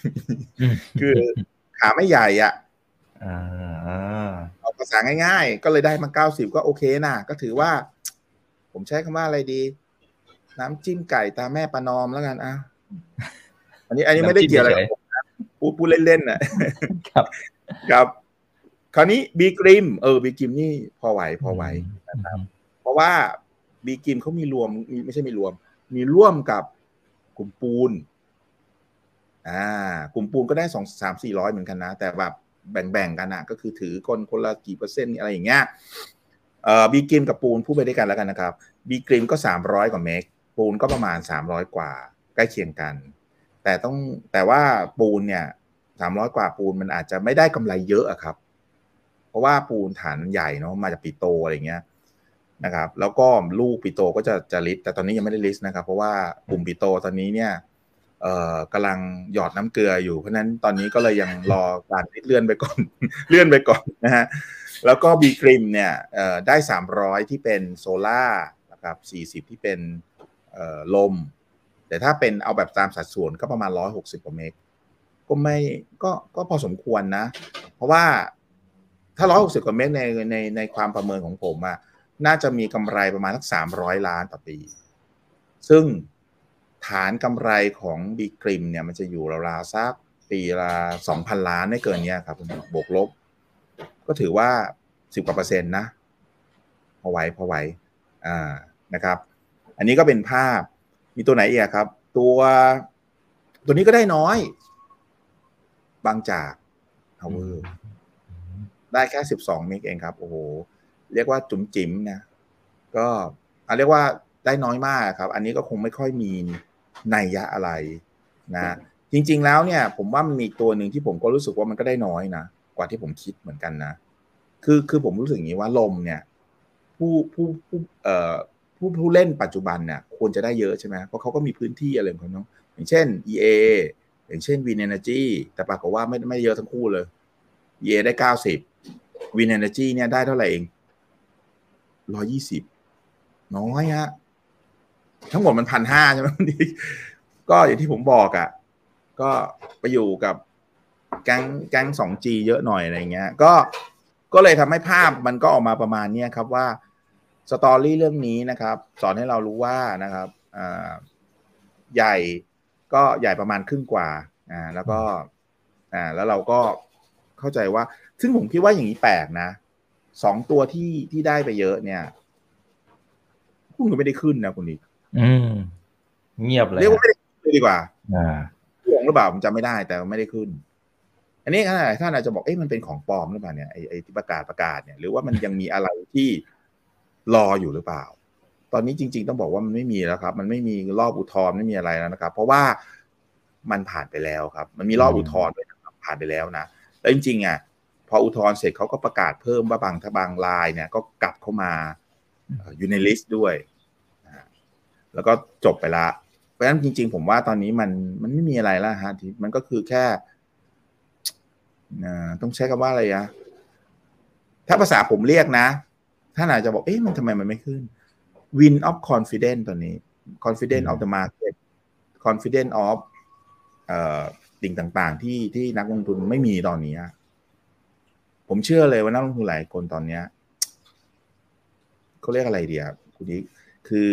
มคือขาไม่ใหญ่อะอ่าเอาภาษาง่ายๆ ก็เลยได้มาเก้าสิบก็โอเคนะ ก็ถือว่า ผมใช้คำว่าอะไรดี น้ำจิ้มไก่ตาแม่ประนอมแล้วกันอะอันนี้ อันนี้ไม่ได้เกี่ยวอะไรกับผมนะพูดพูดเล่นๆนะครับ ครับ คราวนี้บีกริมเออบีกริมนี่พอไหวพอไหวนะครับเพราะว่าบีกิมเขามีรวมมีไม่ใช่มีรวม มีร่วมกับกลุ่มปูน อ่า กลุ่มปูนก็ได้สองสามสี่ร้อยเหมือนกันนะ แต่แบบแบ่งๆกันนะก็คือถือคนคนละกี่เปอร์เซ็นต์อะไรอย่างเงี้ยเอ่อบีกิมกับปูนพูดไปด้วยกันแล้วกันนะครับบีกริมก็สามร้อยกว่าเมก ปูนก็ประมาณสามร้อยกว่า ใกล้เคียงกัน แต่ต้องแต่ว่าปูนเนี่ยสามร้อยกว่าปูนมันอาจจะไม่ได้กำไรเยอะอะครับ เพราะว่าปูนฐานมันใหญ่เนาะมาจาก petro อะไรเงี้ยนะครับ แล้วก็ลูก petro ก็จะจะ list แต่ตอนนี้ยังไม่ได้ list นะครับ เพราะว่ากลุ่ม petro ตอนนี้เนี่ยเอ่อกำลังหยอดน้ำเกลืออยู่เพราะฉะนั้นตอนนี้ก็เลยยังรอการ list เลื่อนไปก่อนเลื่อนไปก่อนนะฮะแล้วก็ B.Grimm เนี่ยเอ่อได้ 300 ที่เป็นโซล่านะครับ40 ที่เป็น ลม แต่ถ้าเป็นเอาแบบตามสัดส่วนก็ประมาณ 160กว่าเมกก็ไม่ก็ก็พอสมควรนะ เพราะว่าถ้า 160กว่าเมกในในในความประเมินของผมอะน่าจะมีกำไรประมาณสักสามร้อยล้านต่อปี ซึ่งฐานกำไรของบีกริมเนี่ยมันจะอยู่ราวๆสักปีละสองพันล้านไม่เกินเนี้ยครับบวกลบ ก็ถือว่าสิบกว่าเปอร์เซ็นต์นะพอไหวพอไหวอ่านะครับ อันนี้ก็เป็นภาพ มีตัวไหนอีกอะครับ ตัวตัวนี้ก็ได้น้อย บางจากทาวเวอร์ได้แค่สิบสองเมกเองครับ โอ้โห เรียกว่าจุ๋มจิ๋มนะ ก็เอาเรียกว่าได้น้อยมากครับ อันนี้ก็คงไม่ค่อยมีนัยยะอะไรนะ จริง ๆ แล้วเนี่ย ผมว่ามันมีตัวหนึ่งที่ผมก็รู้สึกว่ามันก็ได้น้อยนะ กว่าที่ผมคิดเหมือนกันนะ คือคือผมรู้สึกอย่างนี้ว่าลมเนี่ย ผู้ผู้ผู้เอ่อ ผู้ผู้เล่นปัจจุบันเนี่ยควรจะได้เยอะใช่ไหมเพราะเขาก็มีพื้นที่อะไรของเขาเนาะอย่างเช่น EA อย่างเช่น Win Energy แต่ปรากฏว่าไม่ไม่เยอะทั้งคู่เลย EA ได้เก้าสิบ Win Energy เนี่ยได้เท่าไหร่เองร้อยี่สิบน้อยฮะทั้งหมดมันพันห้าใช่ไหมก็อย่างที่ผมบอกอะ่ะ ก็ไปอยู่กับแก๊งแก๊งสองเยอะหน่อยอะไรเงี้ย ก็ก็เลยทำให้ภาพมันก็ออกมาประมาณนี้ครับว่า สตอรี่เรื่องนี้นะครับ สอนให้เรารู้ว่านะครับอ่าใหญ่ก็ใหญ่ประมาณครึ่งกว่าอ่าแล้วก็อ่าแล้วเราก็เข้าใจว่า ซึ่งผมคิดว่าอย่างนี้แปลกนะสองตัวที่ที่ได้ไปเยอะเนี่ยหุ้นก็ไม่ได้ขึ้นนะคุณดิอืม เงียบเลยเรียกว่าไม่ได้ขึ้นเลยดีกว่า อ่าหวงหรือเปล่าผมจำไม่ได้แต่ไม่ได้ขึ้น อันนี้ท่านท่านอาจจะบอกเอ๊ะมันเป็นของปลอมหรือเปล่าเนี่ยไอ้ไอ้ที่ประกาศประกาศเนี่ยหรือว่ามันยังมีอะไรที่ รออยู่หรือเปล่า ตอนนี้จริง ๆ ต้องบอกว่ามันไม่มีแล้วครับ มันไม่มีรอบอุทธรณ์ไม่มีอะไรแล้วนะครับ เพราะว่ามันผ่านไปแล้วครับ มันมีรอบอุทธรณ์ด้วยนะครับผ่านไปแล้วนะแล้วจริงๆอะพออุทธรณ์เสร็จเขาก็ประกาศเพิ่มว่าบางถ้าบางรายเนี่ยก็กลับเข้ามาอยู่ในลิสต์ด้วยแล้วก็จบไปละ เพราะฉะนั้นจริง ๆ ผมว่าตอนนี้มันมันไม่มีอะไรแล้วฮะที่มันก็คือแค่ต้องใช้คำว่าอะไรอะถ้าภาษาผมเรียกนะ ท่านอาจจะบอก เอ๊ะมันทำไมมันไม่ขึ้น win of confidence ตัวนี้ confidence of the market confidence of เอ่อสิ่งต่างๆ ที่ที่นักลงทุนไม่มีตอนนี้อะผมเชื่อเลยว่านักลงทุนหลายคนตอนเนี้ยเขาเรียกอะไรดีอะคุณดิคือ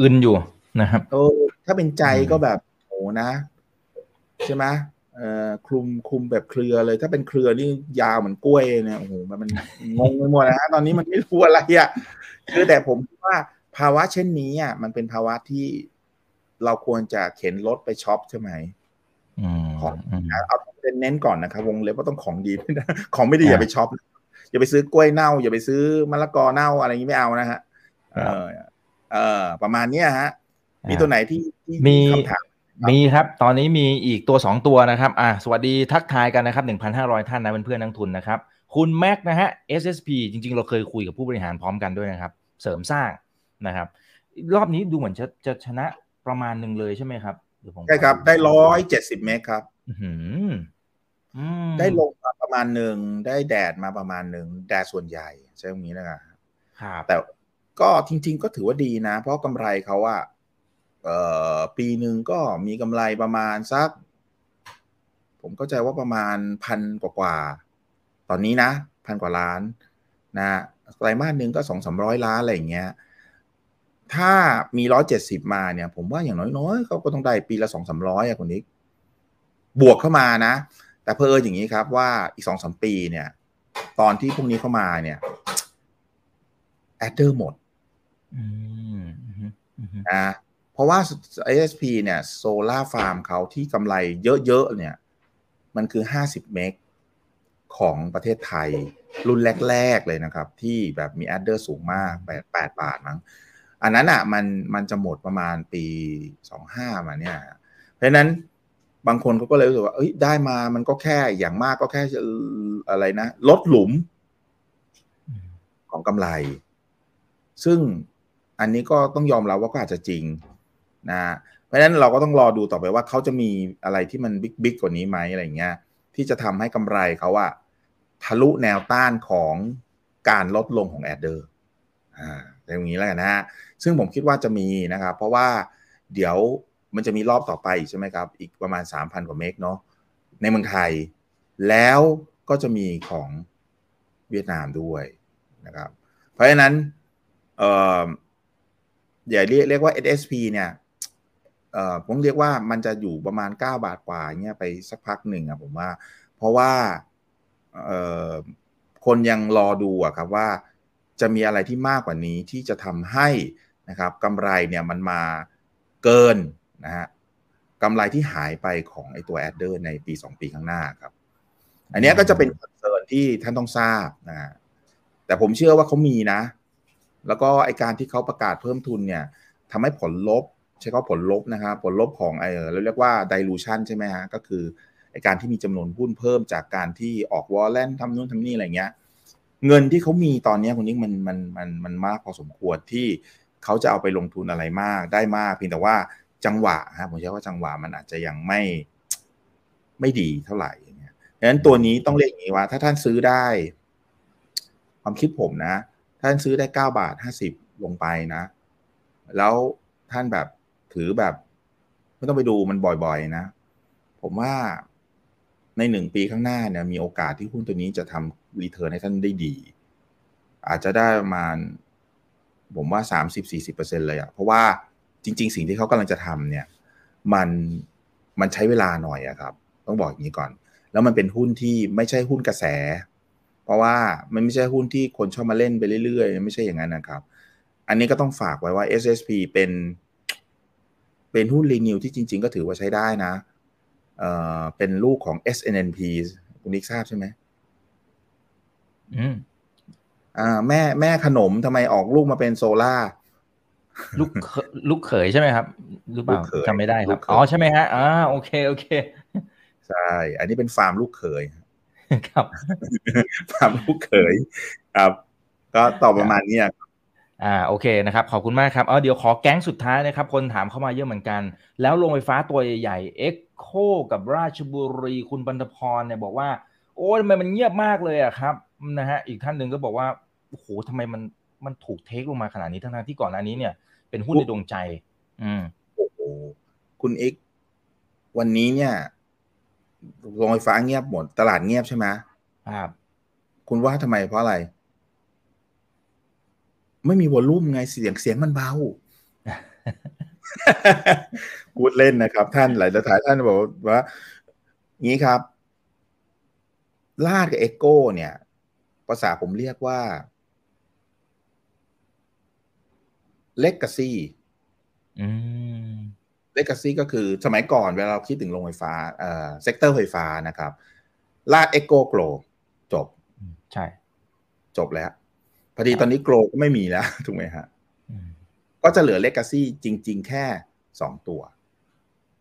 อึนอยู่นะครับโอ้ถ้าเป็นใจอืมก็แบบโอ้นะ ใช่ไหมเอ่อ คลุมคลุมแบบเครือเลย ถ้าเป็นเครือนี่ยาวเหมือนกล้วยเนี่ยโอ้โหมันมันงงไปหมดนะฮะตอนนี้มันไม่รู้อะไรอะคือแต่ผมคิดว่าภาวะเช่นนี้อะมันเป็นภาวะที่เราควรจะเข็นรถไปช็อปใช่ไหมอืมของอืมเอาเป็นเน้นก่อนนะครับ วงเล็บว่าต้องของดีด้วยนะของไม่ดีอย่าอ่าไปช็อปอย่าไปซื้อกล้วยเน่า อย่าไปซื้อมะละกอเน่าอะไรอย่างนี้ไม่เอานะฮะเอครับอเออประมาณเนี้ยฮะ มีตัวไหนที่ที่มีคำถาม มีครับ ตอนนี้มีอีกตัวสองตัวนะครับอ่าสวัสดีทักทายกันนะครับ 1,500 ท่านนะเพื่อนๆนักลงทุนนะครับ คุณแม็กนะฮะ SSP จริง ๆ เราเคยคุยกับผู้บริหารพร้อมกันด้วยนะครับ เสริมสร้างนะครับ รอบนี้ดูเหมือนจะจะชนะประมาณหนึ่งเลยใช่ไหมครับเดี๋ยวผมใช่ครับ ได้ร้อยเจ็ดสิบเมตรครับอื้อหืออืมได้ลงมาประมาณหนึ่งได้แดดมาประมาณหนึ่งแดดส่วนใหญ่ใช่ตรงนี้นะครับครับแต่ก็จริง ๆ ก็ถือว่าดีนะ เพราะกำไรเขาอะเอ่อ ปีหนึ่งก็มีกำไรประมาณสัก ผมเข้าใจว่าประมาณพันกว่าๆตอนนี้นะ พันกว่าล้านนะไตรมาสหนึ่งก็สองสามร้อยล้านอะไรอย่างเงี้ย ถ้ามีร้อยเจ็ดสิบมาเนี่ย ผมว่าอย่างน้อยๆเขาก็ต้องได้ปีละสองสามร้อยอะคนนี้บวกเข้ามานะ แต่เพอเอิญอย่างนี้ครับว่าอีกสองสามปีเนี่ย ตอนที่พวกนี้เข้ามาเนี่ยแอดเดอร์หมดอืมอืมอืมนะเพ ราะว่า ISP เนี่ยโซลาฟาร์มเขาที่กำไรเยอะๆเนี่ย มันคือ 50 เมกของประเทศไทย รุ่นแรก ๆ เลยนะครับ ที่แบบมี adder สูงมาก8 8บาทมั้ง อันนั้นอะมันมันจะหมดประมาณปี 25 มาเนี่ย เพราะนั้นบางคนเขาก็เลยรู้สึกว่า เอ้ยได้มามันก็แค่อย่างมากก็แค่เอ่อะไรนะ ลดหลุมอืมของกำไร ซึ่งอันนี้ก็ต้องยอมรับว่าก็อาจจะจริง นะเพราะฉะนั้นเราก็ต้องรอดูต่อไปว่าเขาจะมีอะไรที่มัน big big กว่านี้ไหมอะไรเงี้ยที่จะทำให้กำไรเขาอะทะลุแนวต้านของการลดลงของ adder อ่าอย่างนี้แล้วกันนะฮะซึ่งผมคิดว่าจะมีนะครับ เพราะว่าเดี๋ยวมันจะมีรอบต่อไปใช่ไหมครับ อีกประมาณ 3,000 กว่าเมกเนาะในเมืองไทย แล้วก็จะมีของเวียดนามด้วยนะครับ เพราะฉะนั้นเอ่ออย่าเรียกเรียกว่า SSP เนี่ย ผมเรียกว่ามันจะอยู่ประมาณ 9 บาทกว่าเงี้ยไปสักพักหนึ่งอะผมว่า เพราะว่าเออคนยังรอดูอะครับว่าจะมีอะไรที่มากกว่านี้ที่จะทำให้นะครับกำไรเนี่ยมันมาเกินนะฮะกำไรที่หายไปของไอตัว adder ในปี 2 ปีข้างหน้าครับ อันนี้ก็จะเป็น concern ที่ท่านต้องทราบนะฮะแต่ผมเชื่อว่าเขามีนะ แล้วก็ไอการที่เขาประกาศเพิ่มทุนเนี่ยทำให้ผลลบ ใช้คำผลลบนะครับผลลบของไอเราเรียกว่า dilution ใช่ไหมฮะก็คือไอการที่มีจำนวนหุ้นเพิ่มจากการที่ออก warrant ทำนู่นทำนี่อะไรเงี้ยเงินที่เขามีตอนนี้คุณยิ่งมันมันมันมันมากพอสมควรที่เขาจะเอาไปลงทุนอะไรมากได้มาก เพียงแต่ว่าจังหวะฮะผมใช้ว่าจังหวะมันอาจจะยังไม่ไม่ดีเท่าไหร่อย่างเงี้ยดังนั้นตัวนี้ต้องเรียกอย่างนี้ว่า ถ้าท่านซื้อได้ ความคิดผมนะ ท่านซื้อได้เก้าบาทห้าสิบลงไปนะ แล้วท่านแบบ ถือแบบ ไม่ต้องไปดูมันบ่อยๆนะ ผมว่าในหนึ่งปีข้างหน้าเนี่ยมีโอกาสที่หุ้นตัวนี้จะทำรีเทิร์นให้ท่านได้ดี อาจจะได้ประมาณ ผมว่าสามสิบสี่สิบเปอร์เซ็นเลยอะเพราะว่าจริง ๆ สิ่งที่เขากำลังจะทำเนี่ย มันมันใช้เวลาหน่อยอะครับ ต้องบอกอย่างนี้ก่อน แล้วมันเป็นหุ้นที่ไม่ใช่หุ้นกระแส เพราะว่ามันไม่ใช่หุ้นที่คนชอบมาเล่นไปเรื่อยๆ ไม่ใช่อย่างนั้นนะครับ อันนี้ก็ต้องฝากไว้ว่า SSP เป็น เป็นหุ้นรีนิวที่จริง ๆ ก็ถือว่าใช้ได้นะเอ่อเป็นลูกของ SNNP คุณนิกทราบใช่ไหมอืมอ่าแม่แม่ขนมทำไมออกลูกมาเป็นโซล่าลูกเขลูกเขยใช่ไหมครับหรือเปล่าลูกเขยจำไม่ได้คลูรับกเขยอ๋อใช่ไหมฮะอ่าโอเคโอเค ใช่ อันนี้เป็นฟาร์มลูกเขยครับ ฟาร์มลูกเขยครับ ก็ตอบประมาณนี้อะ อ่าโอเคนะครับขอบคุณมากครับเอาเดี๋ยวขอแก๊งสุดท้ายนะครับ คนถามเข้ามาเยอะเหมือนกัน แล้วโรงไฟฟ้าตัวใหญ่ๆเอ็กโคกับราชบุรีคุณบรรทพรเนี่ยบอกว่า โอ้ทำไมมันเงียบมากเลยอะครับนะฮะอีกท่านหนึ่งก็บอกว่าโอ้โหทำไมมันมันถูกเทคลงมาขนาดนี้ทั้งๆที่ก่อนหน้านี้เนี่ย เป็นหุ้นในดวงใจ อืมโอ้โหคุณเอกวันนี้เนี่ยโรงไฟฟ้าเงียบหมดตลาดเงียบใช่ไหมครับคุณว่าทำไมเพราะอะไร ไม่มี volume ไงเสียงเสียงมันเบาพูดเล่นนะครับ ท่านหลายท่านท่านบอกว่างี้ครับ RATCH กับ EGCO เนี่ยภาษาผมเรียกว่า legacy legacy ก็คือสมัยก่อนเวลาเราคิดถึงโรงไฟฟ้าเอ่อ sector ไฟฟ้านะครับ RATCH EGCO GLOWจบ ใช่ จบแล้ว พอดีตอนนี้โกลก็ไม่มีแล้วถูกไหมฮะก็จะเหลือเลกาซีจริง ๆ แค่สองตัว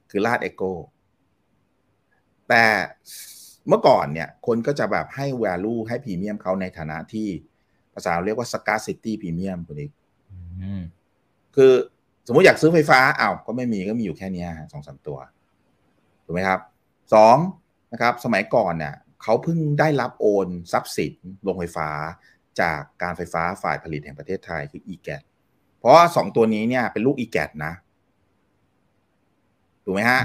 คือลาดเอ็กโกแต่เมื่อก่อนเนี่ย คนก็จะแบบให้ value ให้พรีเมียมเขาในฐานะที่ภาษาเรียกว่า scarcity premium คุณอีกคือสมมติอยากซื้อไฟฟ้าอ้าวก็ไม่มีก็มีอยู่แค่นี้สองสามตัวถูกไหมครับสองนะครับ สมัยก่อนเนี่ยเขาเพิ่งได้รับโอนทรัพย์สินโรงไฟฟ้า จากการไฟฟ้าฝ่ายผลิตแห่งประเทศไทยคือ e g a t เพราะว่าสองตัวนี้เนี่ยเป็นลูก e g a t นะถูกไหมฮะ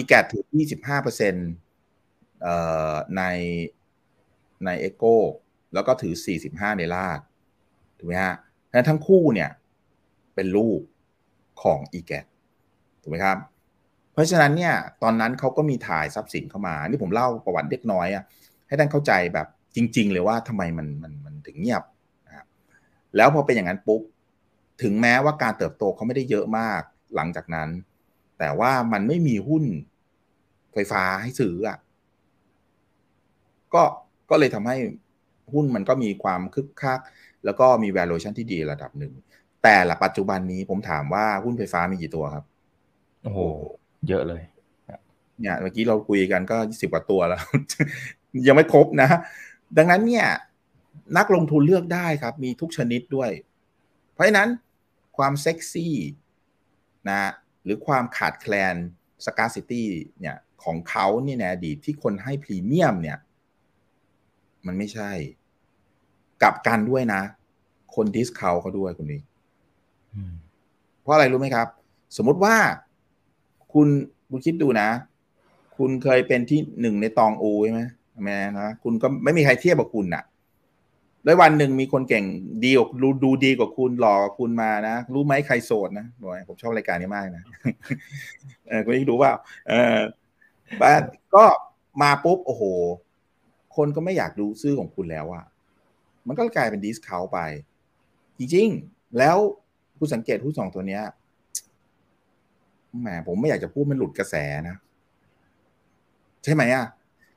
e g a t ถือ 25เปอร์เซ็นต์ในในเอโกแล้วก็ถือ 45 ในลาดถูกไหมฮะทั้งคู่เนี่ยเป็นลูกของ e g a t ถูกไหมครับ เพราะฉะนั้นเนี่ยตอนนั้นเขาก็มีถ่ายทรัพย์สินเข้ามา นี่ผมเล่าประวัติเล็กน้อยอะให้ท่านเข้าใจแบบ จริง ๆ เลยว่าทำไมมันมันมันถึงเงียบนะครับแล้วพอเป็นอย่างนั้นปุ๊บถึงแม้ว่าการเติบโตเขาไม่ได้เยอะมากหลังจากนั้น แต่ว่ามันไม่มีหุ้นไฟฟ้าให้ซื้ออะก็ก็เลยทำให้หุ้นมันก็มีความคึกคัก แล้วก็มี valuation ที่ดีระดับหนึ่ง แต่ละปัจจุบันนี้ผมถามว่าหุ้นไฟฟ้ามีกี่ตัวครับ โอ้โห เยอะเลยเนี่ยเมื่อกี้เราคุยกันก็สิบกว่าตัวแล้ว ยังไม่ครบนะ ดังนั้นเนี่ยนักลงทุนเลือกได้ครับ มีทุกชนิดด้วย เพราะฉะนั้นความเซ็กซี่นะหรือความขาดแคลนสกาซิตี้เนี่ยของเขาเนี่ยในอดีตที่คนให้พรีเมียมเนี่ย มันไม่ใช่ กลับกันด้วยนะ คนดิสคาวเขาด้วยคุณนี้เพราะอะไรรู้ไหมครับ สมมติว่าคุณคุณคิดดูนะ คุณเคยเป็นที่หนึ่งในตองอูใช่ไหม แม่นะคุณก็ไม่มีใครเทียบกับคุณนะ่ะ แล้ววันหนึ่งมีคนเก่งดีกว่าดูดูดีกว่าคุณหล่อกว่าคุณมานะรู้ไหมใครโสดนะบอกผมชอบรายการนี้มากนะเออคุณนี่ดูว่าเออก็มาปุ๊บโอ้โห คนก็ไม่อยากดูซื้อของคุณแล้วอะมันก็กลายเป็นดิสคาวไป จริงๆ แล้วคุณสังเกตหุ้นสองตัวเนี้ยแหมผมไม่อยากจะพูดมันหลุดกระแสนะ ใช่ไหมอะ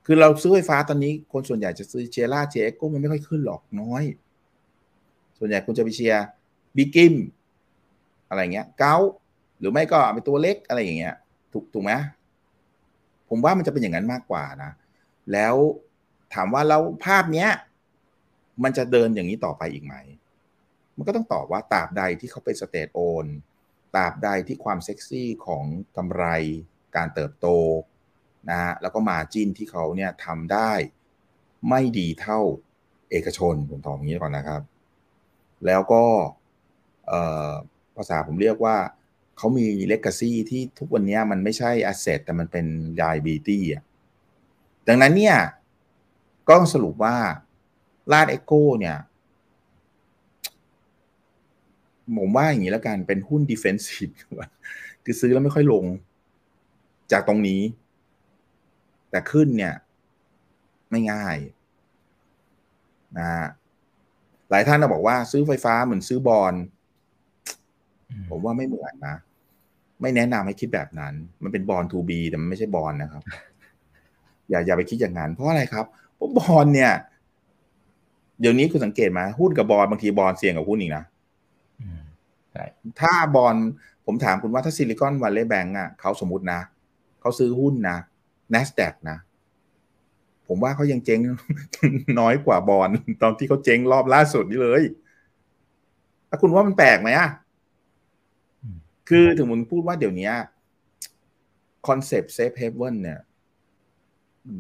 คือเราซื้อไฟฟ้าตอนนี้คนส่วนใหญ่จะซื้อเชียร่าเจเอ็กก็มันไม่ค่อยขึ้นหรอกน้อย ส่วนใหญ่คุณจะไปเชียร์บิกิมอะไรเงี้ย เกาหรือไม่ก็เป็นตัวเล็กอะไรอย่างเงี้ย ถูกถูกไหมผมว่ามันจะเป็นอย่างนั้นมากกว่านะ แล้วถามว่าเราภาพเนี้ย มันจะเดินอย่างนี้ต่อไปอีกไหม มันก็ต้องตอบว่าตราบใดที่เขาเป็นสเตทโอนตราบใดที่ความเซ็กซี่ของกำไร การเติบโต นะฮะแล้วก็มาจิ้นที่เขาเนี่ยทำได้ไม่ดีเท่าเอกชนผมตอบอย่างนี้ก่อนนะครับ แล้วก็ภาษาผมเรียกว่าเขามีเลก a ซี่ที่ทุกวันนี้มันไม่ใช่ asset แต่มันเป็น liability อะดังนั้นเนี่ยก็สรุปว่า RATCH EGCO เนี่ยผมว่าอย่างนี้แล้วกันเป็นหุ้น defensive คือซื้อแล้วไม่ค่อยลง จากตรงนี้ แต่ขึ้นเนี่ย ไม่ง่ายนะหลายท่านบอกว่าซื้อไฟฟ้าเหมือนซื้อบอลผมว่าไม่เหมือนนะ ไม่แนะนำให้คิดแบบนั้น มันเป็น bond to be แต่มันไม่ใช่ bond นะครับ อย่าอย่าไปคิดอย่างนั้นเพราะอะไรครับเพราะบอลเนี่ย เดี๋ยวนี้คุณสังเกตไหมหุ้นกับ bond บางที bond เสี่ยงกว่าหุ้นอีกนะถ้า bond ผมถามคุณว่าถ้า Silicon Valley Bank อะเขาสมมตินะเขาซื้อหุ้นนะ n a s d a q นะ ผมว่าเขายังเจ๊งน้อยกว่าบอลตอนที่เขาเจ๊งรอบล่าสุดนี่เลยถ้าคุณว่ามันแปลกไหมอะ คือถึงผมพูดว่าเดี๋ยวนี้ concept safe haven เนี่ย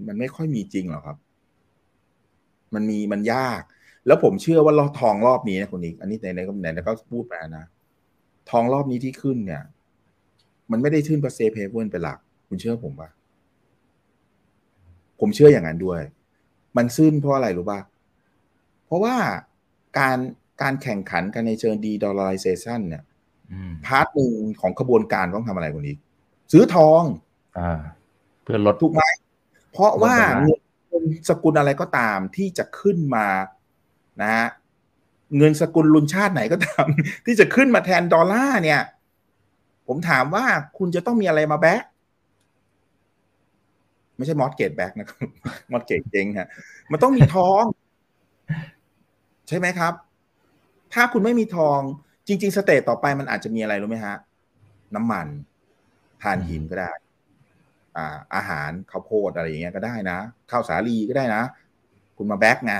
มันไม่ค่อยมีจริงหรอกครับ มันมีมันยาก แล้วผมเชื่อว่ารอบทองรอบนี้นะคุณอีกอันนี้ในในก็ไหนก็พูดไปนะ ทองรอบนี้ที่ขึ้นเนี่ย มันไม่ได้ขึ้นเพราะ safe haven เป็นหลัก คุณเชื่อผมปะ ผมเชื่ออย่างนั้นด้วย มันขึ้นเพราะอะไรรู้ป่ะ เพราะว่าการการแข่งขันกันในเชิง de-dollarization เนี่ยอืม part หนึ่งของขบวนการต้องทำอะไรคนนี้ ซื้อทองอ่าเพื่อลดถูกไหมเพราะว่าลดดอลลาร์เงินเงินสกุลอะไรก็ตามที่จะขึ้นมานะฮะเงินสกุลลุนชาติไหนก็ตาม ที่จะขึ้นมาแทนดอลลาร์เนี่ย ผมถามว่าคุณจะต้องมีอะไรมา back ไม่ใช่ mortgage back นะครับ mortgage เจ๊งฮะมันต้องมีทอง ใช่ไหมครับ ถ้าคุณไม่มีทอง จริง ๆ stage ต่อไปมันอาจจะมีอะไรรู้ไหมฮะ น้ำมันถ่านหินก็ได้ อ่า อาหารข้าวโพดอะไรอย่างเงี้ยก็ได้นะข้าวสาลีก็ได้นะ คุณมาแบ็กไง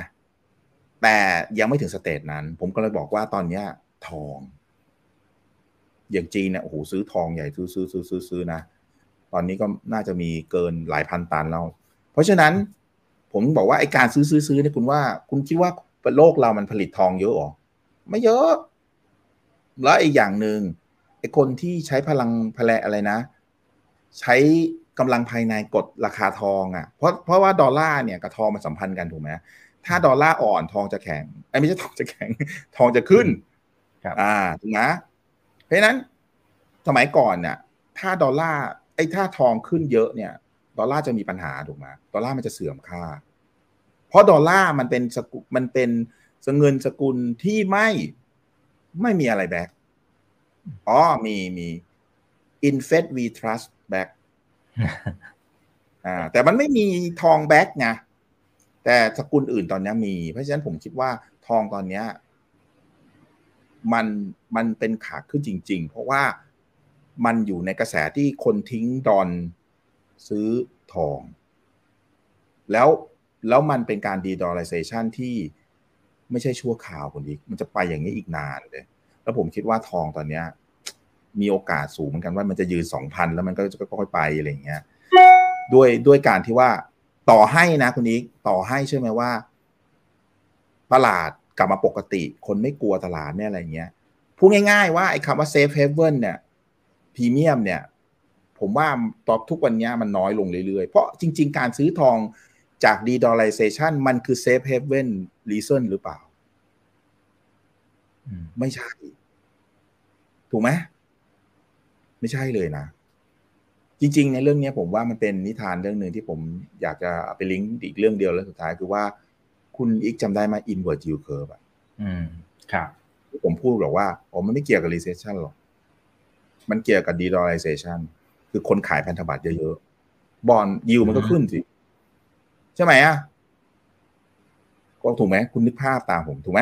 แต่ยังไม่ถึงสเตจนั้น ผมก็เลยบอกว่าตอนเนี้ยทอง อย่างจีนเนี่ยโอ้โหซื้อทองใหญ่ซื้อซื้อซื้อซื้อซื้อนะ ตอนนี้ก็น่าจะมีเกินหลายพันตันแล้ว เพราะฉะนั้นผมบอกว่าไอการซื้อซื้อซื้อเนี่ยคุณว่า คุณคิดว่าโลกเรามันผลิตทองเยอะหรอ ไม่เยอะ แล้วอีกอย่างหนึ่งไอคนที่ใช้พลังพละอะไรนะ ใช้กำลังภายในกดราคาทองอะ่ะ เพราะเพราะว่าดอลลาร์เนี่ยกับทองมันสัมพันธ์กันถูกไหมถ้าดอลลาร์อ่อนทองจะแข็งไอ้ยไม่ใช่ทองจะแข็ง ทองจะขึ้นครับอ่าถูกไหมเพราะฉะนั้นสมัยก่อนเนี่ยถ้าดอลลาร์ ไอ้ถ้าทองขึ้นเยอะเนี่ย ดอลลาร์จะมีปัญหาถูกไหมดอลลาร์มันจะเสื่อมค่า เพราะดอลลาร์มันเป็นสกุมันเป็นเงินสกุลที่ไม่ไม่มีอะไร backอ๋อมีมี In Fed we trust back อ่าแต่มันไม่มีทอง back ไงแต่สกุลอื่นตอนนี้มี เพราะฉะนั้นผมคิดว่าทองตอนเนี้ยมันมันเป็นขาขึ้นจริง ๆ เพราะว่า มันอยู่ในกระแสที่คนทิ้งดอลล์ซื้อทอง แล้วแล้วมันเป็นการ de-dollarization ที่ไม่ใช่ชั่วคราวคนอีกมันจะไปอย่างนี้อีกนานเลย แล้วผมคิดว่าทองตอนเนี้ย มีโอกาสสูงเหมือนกันว่ามันจะยืนสองพันแล้วมันก็จะค่อยๆไปอะไรอย่างเงี้ยด้วยด้วยการที่ว่าต่อให้นะคุณอีกต่อให้ใช่ไหมว่า ตลาดกลับมาปกติ คนไม่กลัวตลาดเนี่ยอะไรเงี้ยพูดง่ายๆว่าไอ้คำว่า safe haven เนี่ย พรีเมียมเนี่ย ผมว่าตอนทุกวันนี้มันน้อยลงเรื่อยๆ เพราะจริง ๆ การซื้อทองจาก de-dollarization มันคือ safe haven reason หรือเปล่าอืมไม่ใช่ ถูกไหมไม่ใช่เลยนะ จริง ๆ ในเรื่องนี้ผมว่ามันเป็นนิทานเรื่องหนึ่งที่ผมอยากจะเอาไปลิงก์อีกเรื่องเดียวแล้วสุดท้ายคือว่าคุณอีกจำได้ไหม inward yield curve อะอืม ครับที่ผมพูดบอกว่าอ๋อมันไม่เกี่ยวกับ recession หรอก มันเกี่ยวกับ de-dollarization คือคนขายพันธบัตรเยอะๆ บอลยิวมันก็ขึ้นสิ ใช่ไหมอะก็ถูกไหม คุณนึกภาพตามผมถูกไหม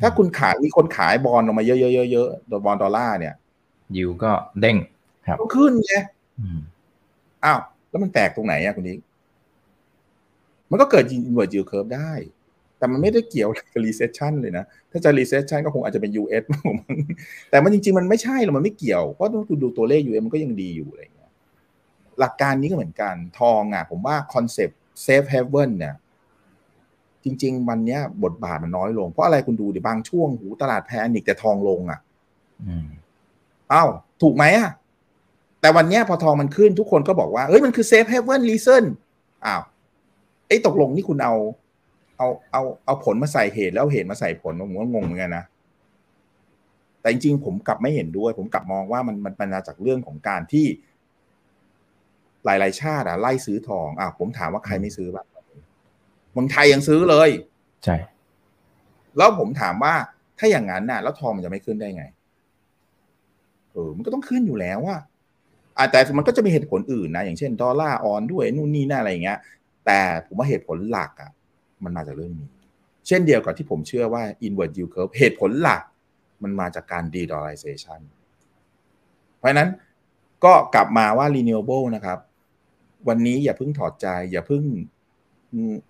ถ้าคุณขายมีคนขายบอลออกมาเยอะๆเยอะๆบอลดอลลาร์เนี่ย ยิวก็เด้ง ครับก็ขึ้นไงอืมอ้าว แล้วมันแตกตรงไหนอะคุณนิกมันก็เกิด inward yield curve ได้ แต่มันไม่ได้เกี่ยวกับ recession เลยนะ ถ้าจะ recession ก็คงอาจจะเป็น US มั้งแต่มันจริง ๆ มันไม่ใช่หรอกมันไม่เกี่ยว เพราะต้องดูตัวเลข US มันก็ยังดีอยู่อะไรอย่างเงี้ยหลักการนี้ก็เหมือนกันทองอะผมว่าคอนเซปต์ safe haven เนี่ยจริง ๆ วันเนี้ยบทบาทมันน้อยลง เพราะอะไรคุณดูดิบางช่วงหูตลาด panic แต่ทองลงอะอืมอ้าวถูกไหมอะแต่วันเนี้ยพอทองมันขึ้นทุกคนก็บอกว่าเอ้ยมันคือ safe haven reason อ้าวเอ้ยตกลงนี่คุณเอา เอาเอาเอาผลมาใส่เหตุแล้วเอาเหตุมาใส่ผลผมก็งงเหมือนกันนะแต่จริงๆผมกลับไม่เห็นด้วย ผมกลับมองว่ามันมันมันมาจากเรื่องของการที่ หลาย ๆ ชาติอะไล่ซื้อทองอะผมถามว่าใครไม่ซื้อบ้างเมืองไทยยังซื้อเลยใช่แล้วผมถามว่าถ้าอย่างนั้นน่ะ แล้วทองมันจะไม่ขึ้นได้ไงเออมันก็ต้องขึ้นอยู่แล้วว่าอะแต่มันก็จะมีเหตุผลอื่นนะอย่างเช่นดอลลาร์ออนด้วยนู่นนี่นั่นอะไรอย่างเงี้ย แต่ผมว่าเหตุผลหลักอะ มันมาจากเรื่องนี้ เช่นเดียวกับที่ผมเชื่อว่า inward yield curve เหตุผลหลัก มันมาจากการ de-dollarization เพราะฉะนั้นก็กลับมาว่า renewable นะครับ วันนี้อย่าเพิ่งถอดใจ อย่าเพิ่ง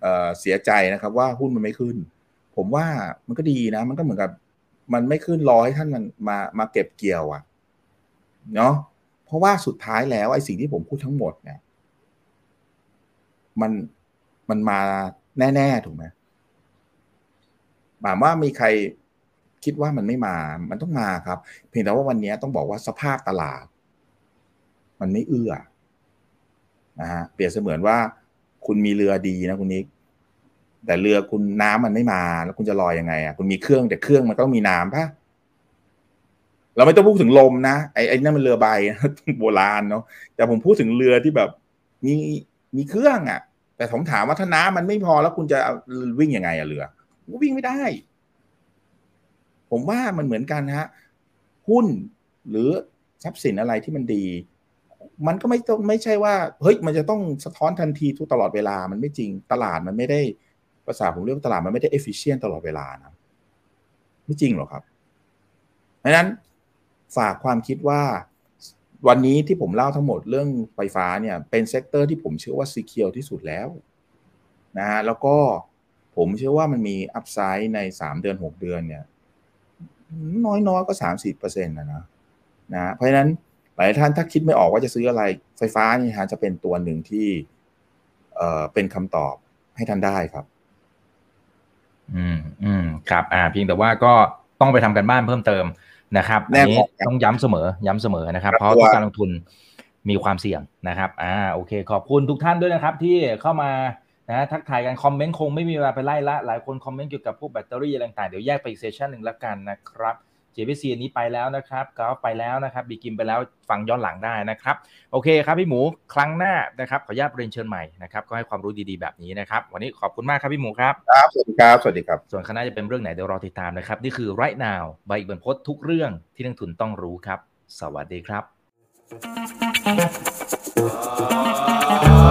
เเสียใจนะครับว่าหุ้นมันไม่ขึ้น ผมว่ามันก็ดีนะ มันก็เหมือนกับ มันไม่ขึ้นรอให้ท่านมันมามาเก็บเกี่ยวอะเนาะเพราะว่าสุดท้ายแล้วไอ้สิ่งที่ผมพูดทั้งหมดเนี่ยมันมันมา แน่ ๆ ถูกไหมหมายว่ามีใครคิดว่ามันไม่มา มันต้องมาครับ เพียงแต่ว่าวันนี้ต้องบอกว่าสภาพตลาด มันไม่เอื้อนะฮะเปรียบเสมือนว่า คุณมีเรือดีนะคุณนิกแต่เรือคุณน้ำมันไม่มา แล้วคุณจะลอยยังไงอะคุณมีเครื่องแต่เครื่องมันต้องมีน้ำปะเราไม่ต้องพูดถึงลมนะไอ้ไอ้นั่นมันเรือใบโบราณเนาะแต่ผมพูดถึงเรือที่แบบ มีมีเครื่องอะ แต่ผมถามว่าถ้าน้ำมันไม่พอแล้วคุณจะวิ่งยังไงอะเรือวิ่งไม่ได้ ผมว่ามันเหมือนกันฮะ หุ้นหรือทรัพย์สินอะไรที่มันดี มันก็ไม่ต้องไม่ใช่ว่า เฮ้ย มันจะต้องสะท้อนทันทีทุกตลอดเวลา มันไม่จริงตลาดมันไม่ได้ภาษาผมเรียกว่าตลาดมันไม่ได้เอฟฟิเชนตลอดเวลานะไม่จริงหรอกครับเพราะนั้นฝากความคิดว่า วันนี้ที่ผมเล่าทั้งหมดเรื่องไฟฟ้าเนี่ยเป็น sector ที่ผมเชื่อว่า secure ที่สุดแล้วนะฮะแล้วก็ผมเชื่อว่ามันมี upside ในสามเดือนหกเดือนเนี่ย น้อยๆก็สามสิบเปอร์เซ็นต์นะนะนะเพราะฉะนั้นหลายท่านถ้าคิดไม่ออกว่าจะซื้ออะไรไฟฟ้านี่ฮะจะเป็นตัวหนึ่งที่เอ่อเป็นคำตอบให้ท่านได้ครับ อืมอืมครับ อ่าเพียงแต่ว่าก็ต้องไปทำกันบ้านเพิ่มเติม นะครับอันนี้ต้องย้ำเสมอย้ำเสมอนะครับ เพราะทุกการลงทุนมีความเสี่ยงนะครับอ่าโอเค ขอบคุณทุกท่านด้วยนะครับ ที่เข้ามานะทักทายกันคอมเมนต์คงไม่มีเวลาไปไล่ละ หลายคนคอมเมนต์เกี่ยวกับพวกแบตเตอรี่อะไรต่างๆเดี๋ยวแยกไปอีกเซสชันหนึ่งละกันนะครับ JVC อันนี้ไปแล้วนะครับก็ไปแล้วนะครับบีกิมไปแล้วฟังย้อนหลังได้นะครับ โอเคครับพี่หมูครั้งหน้านะครับขออนุญาตเรียนเชิญใหม่นะครับก็ให้ความรู้ดีๆแบบนี้นะครับ วันนี้ขอบคุณมากครับพี่หมูครับครับสวัสดีครับสวัสดีครับ ส่วนคณะจะเป็นเรื่องไหนเดี๋ยวรอติดตามนะครับ นี่คือ right now ใบอีกบรรพททุกเรื่องที่นักทุนต้องรู้ครับ สวัสดีครับ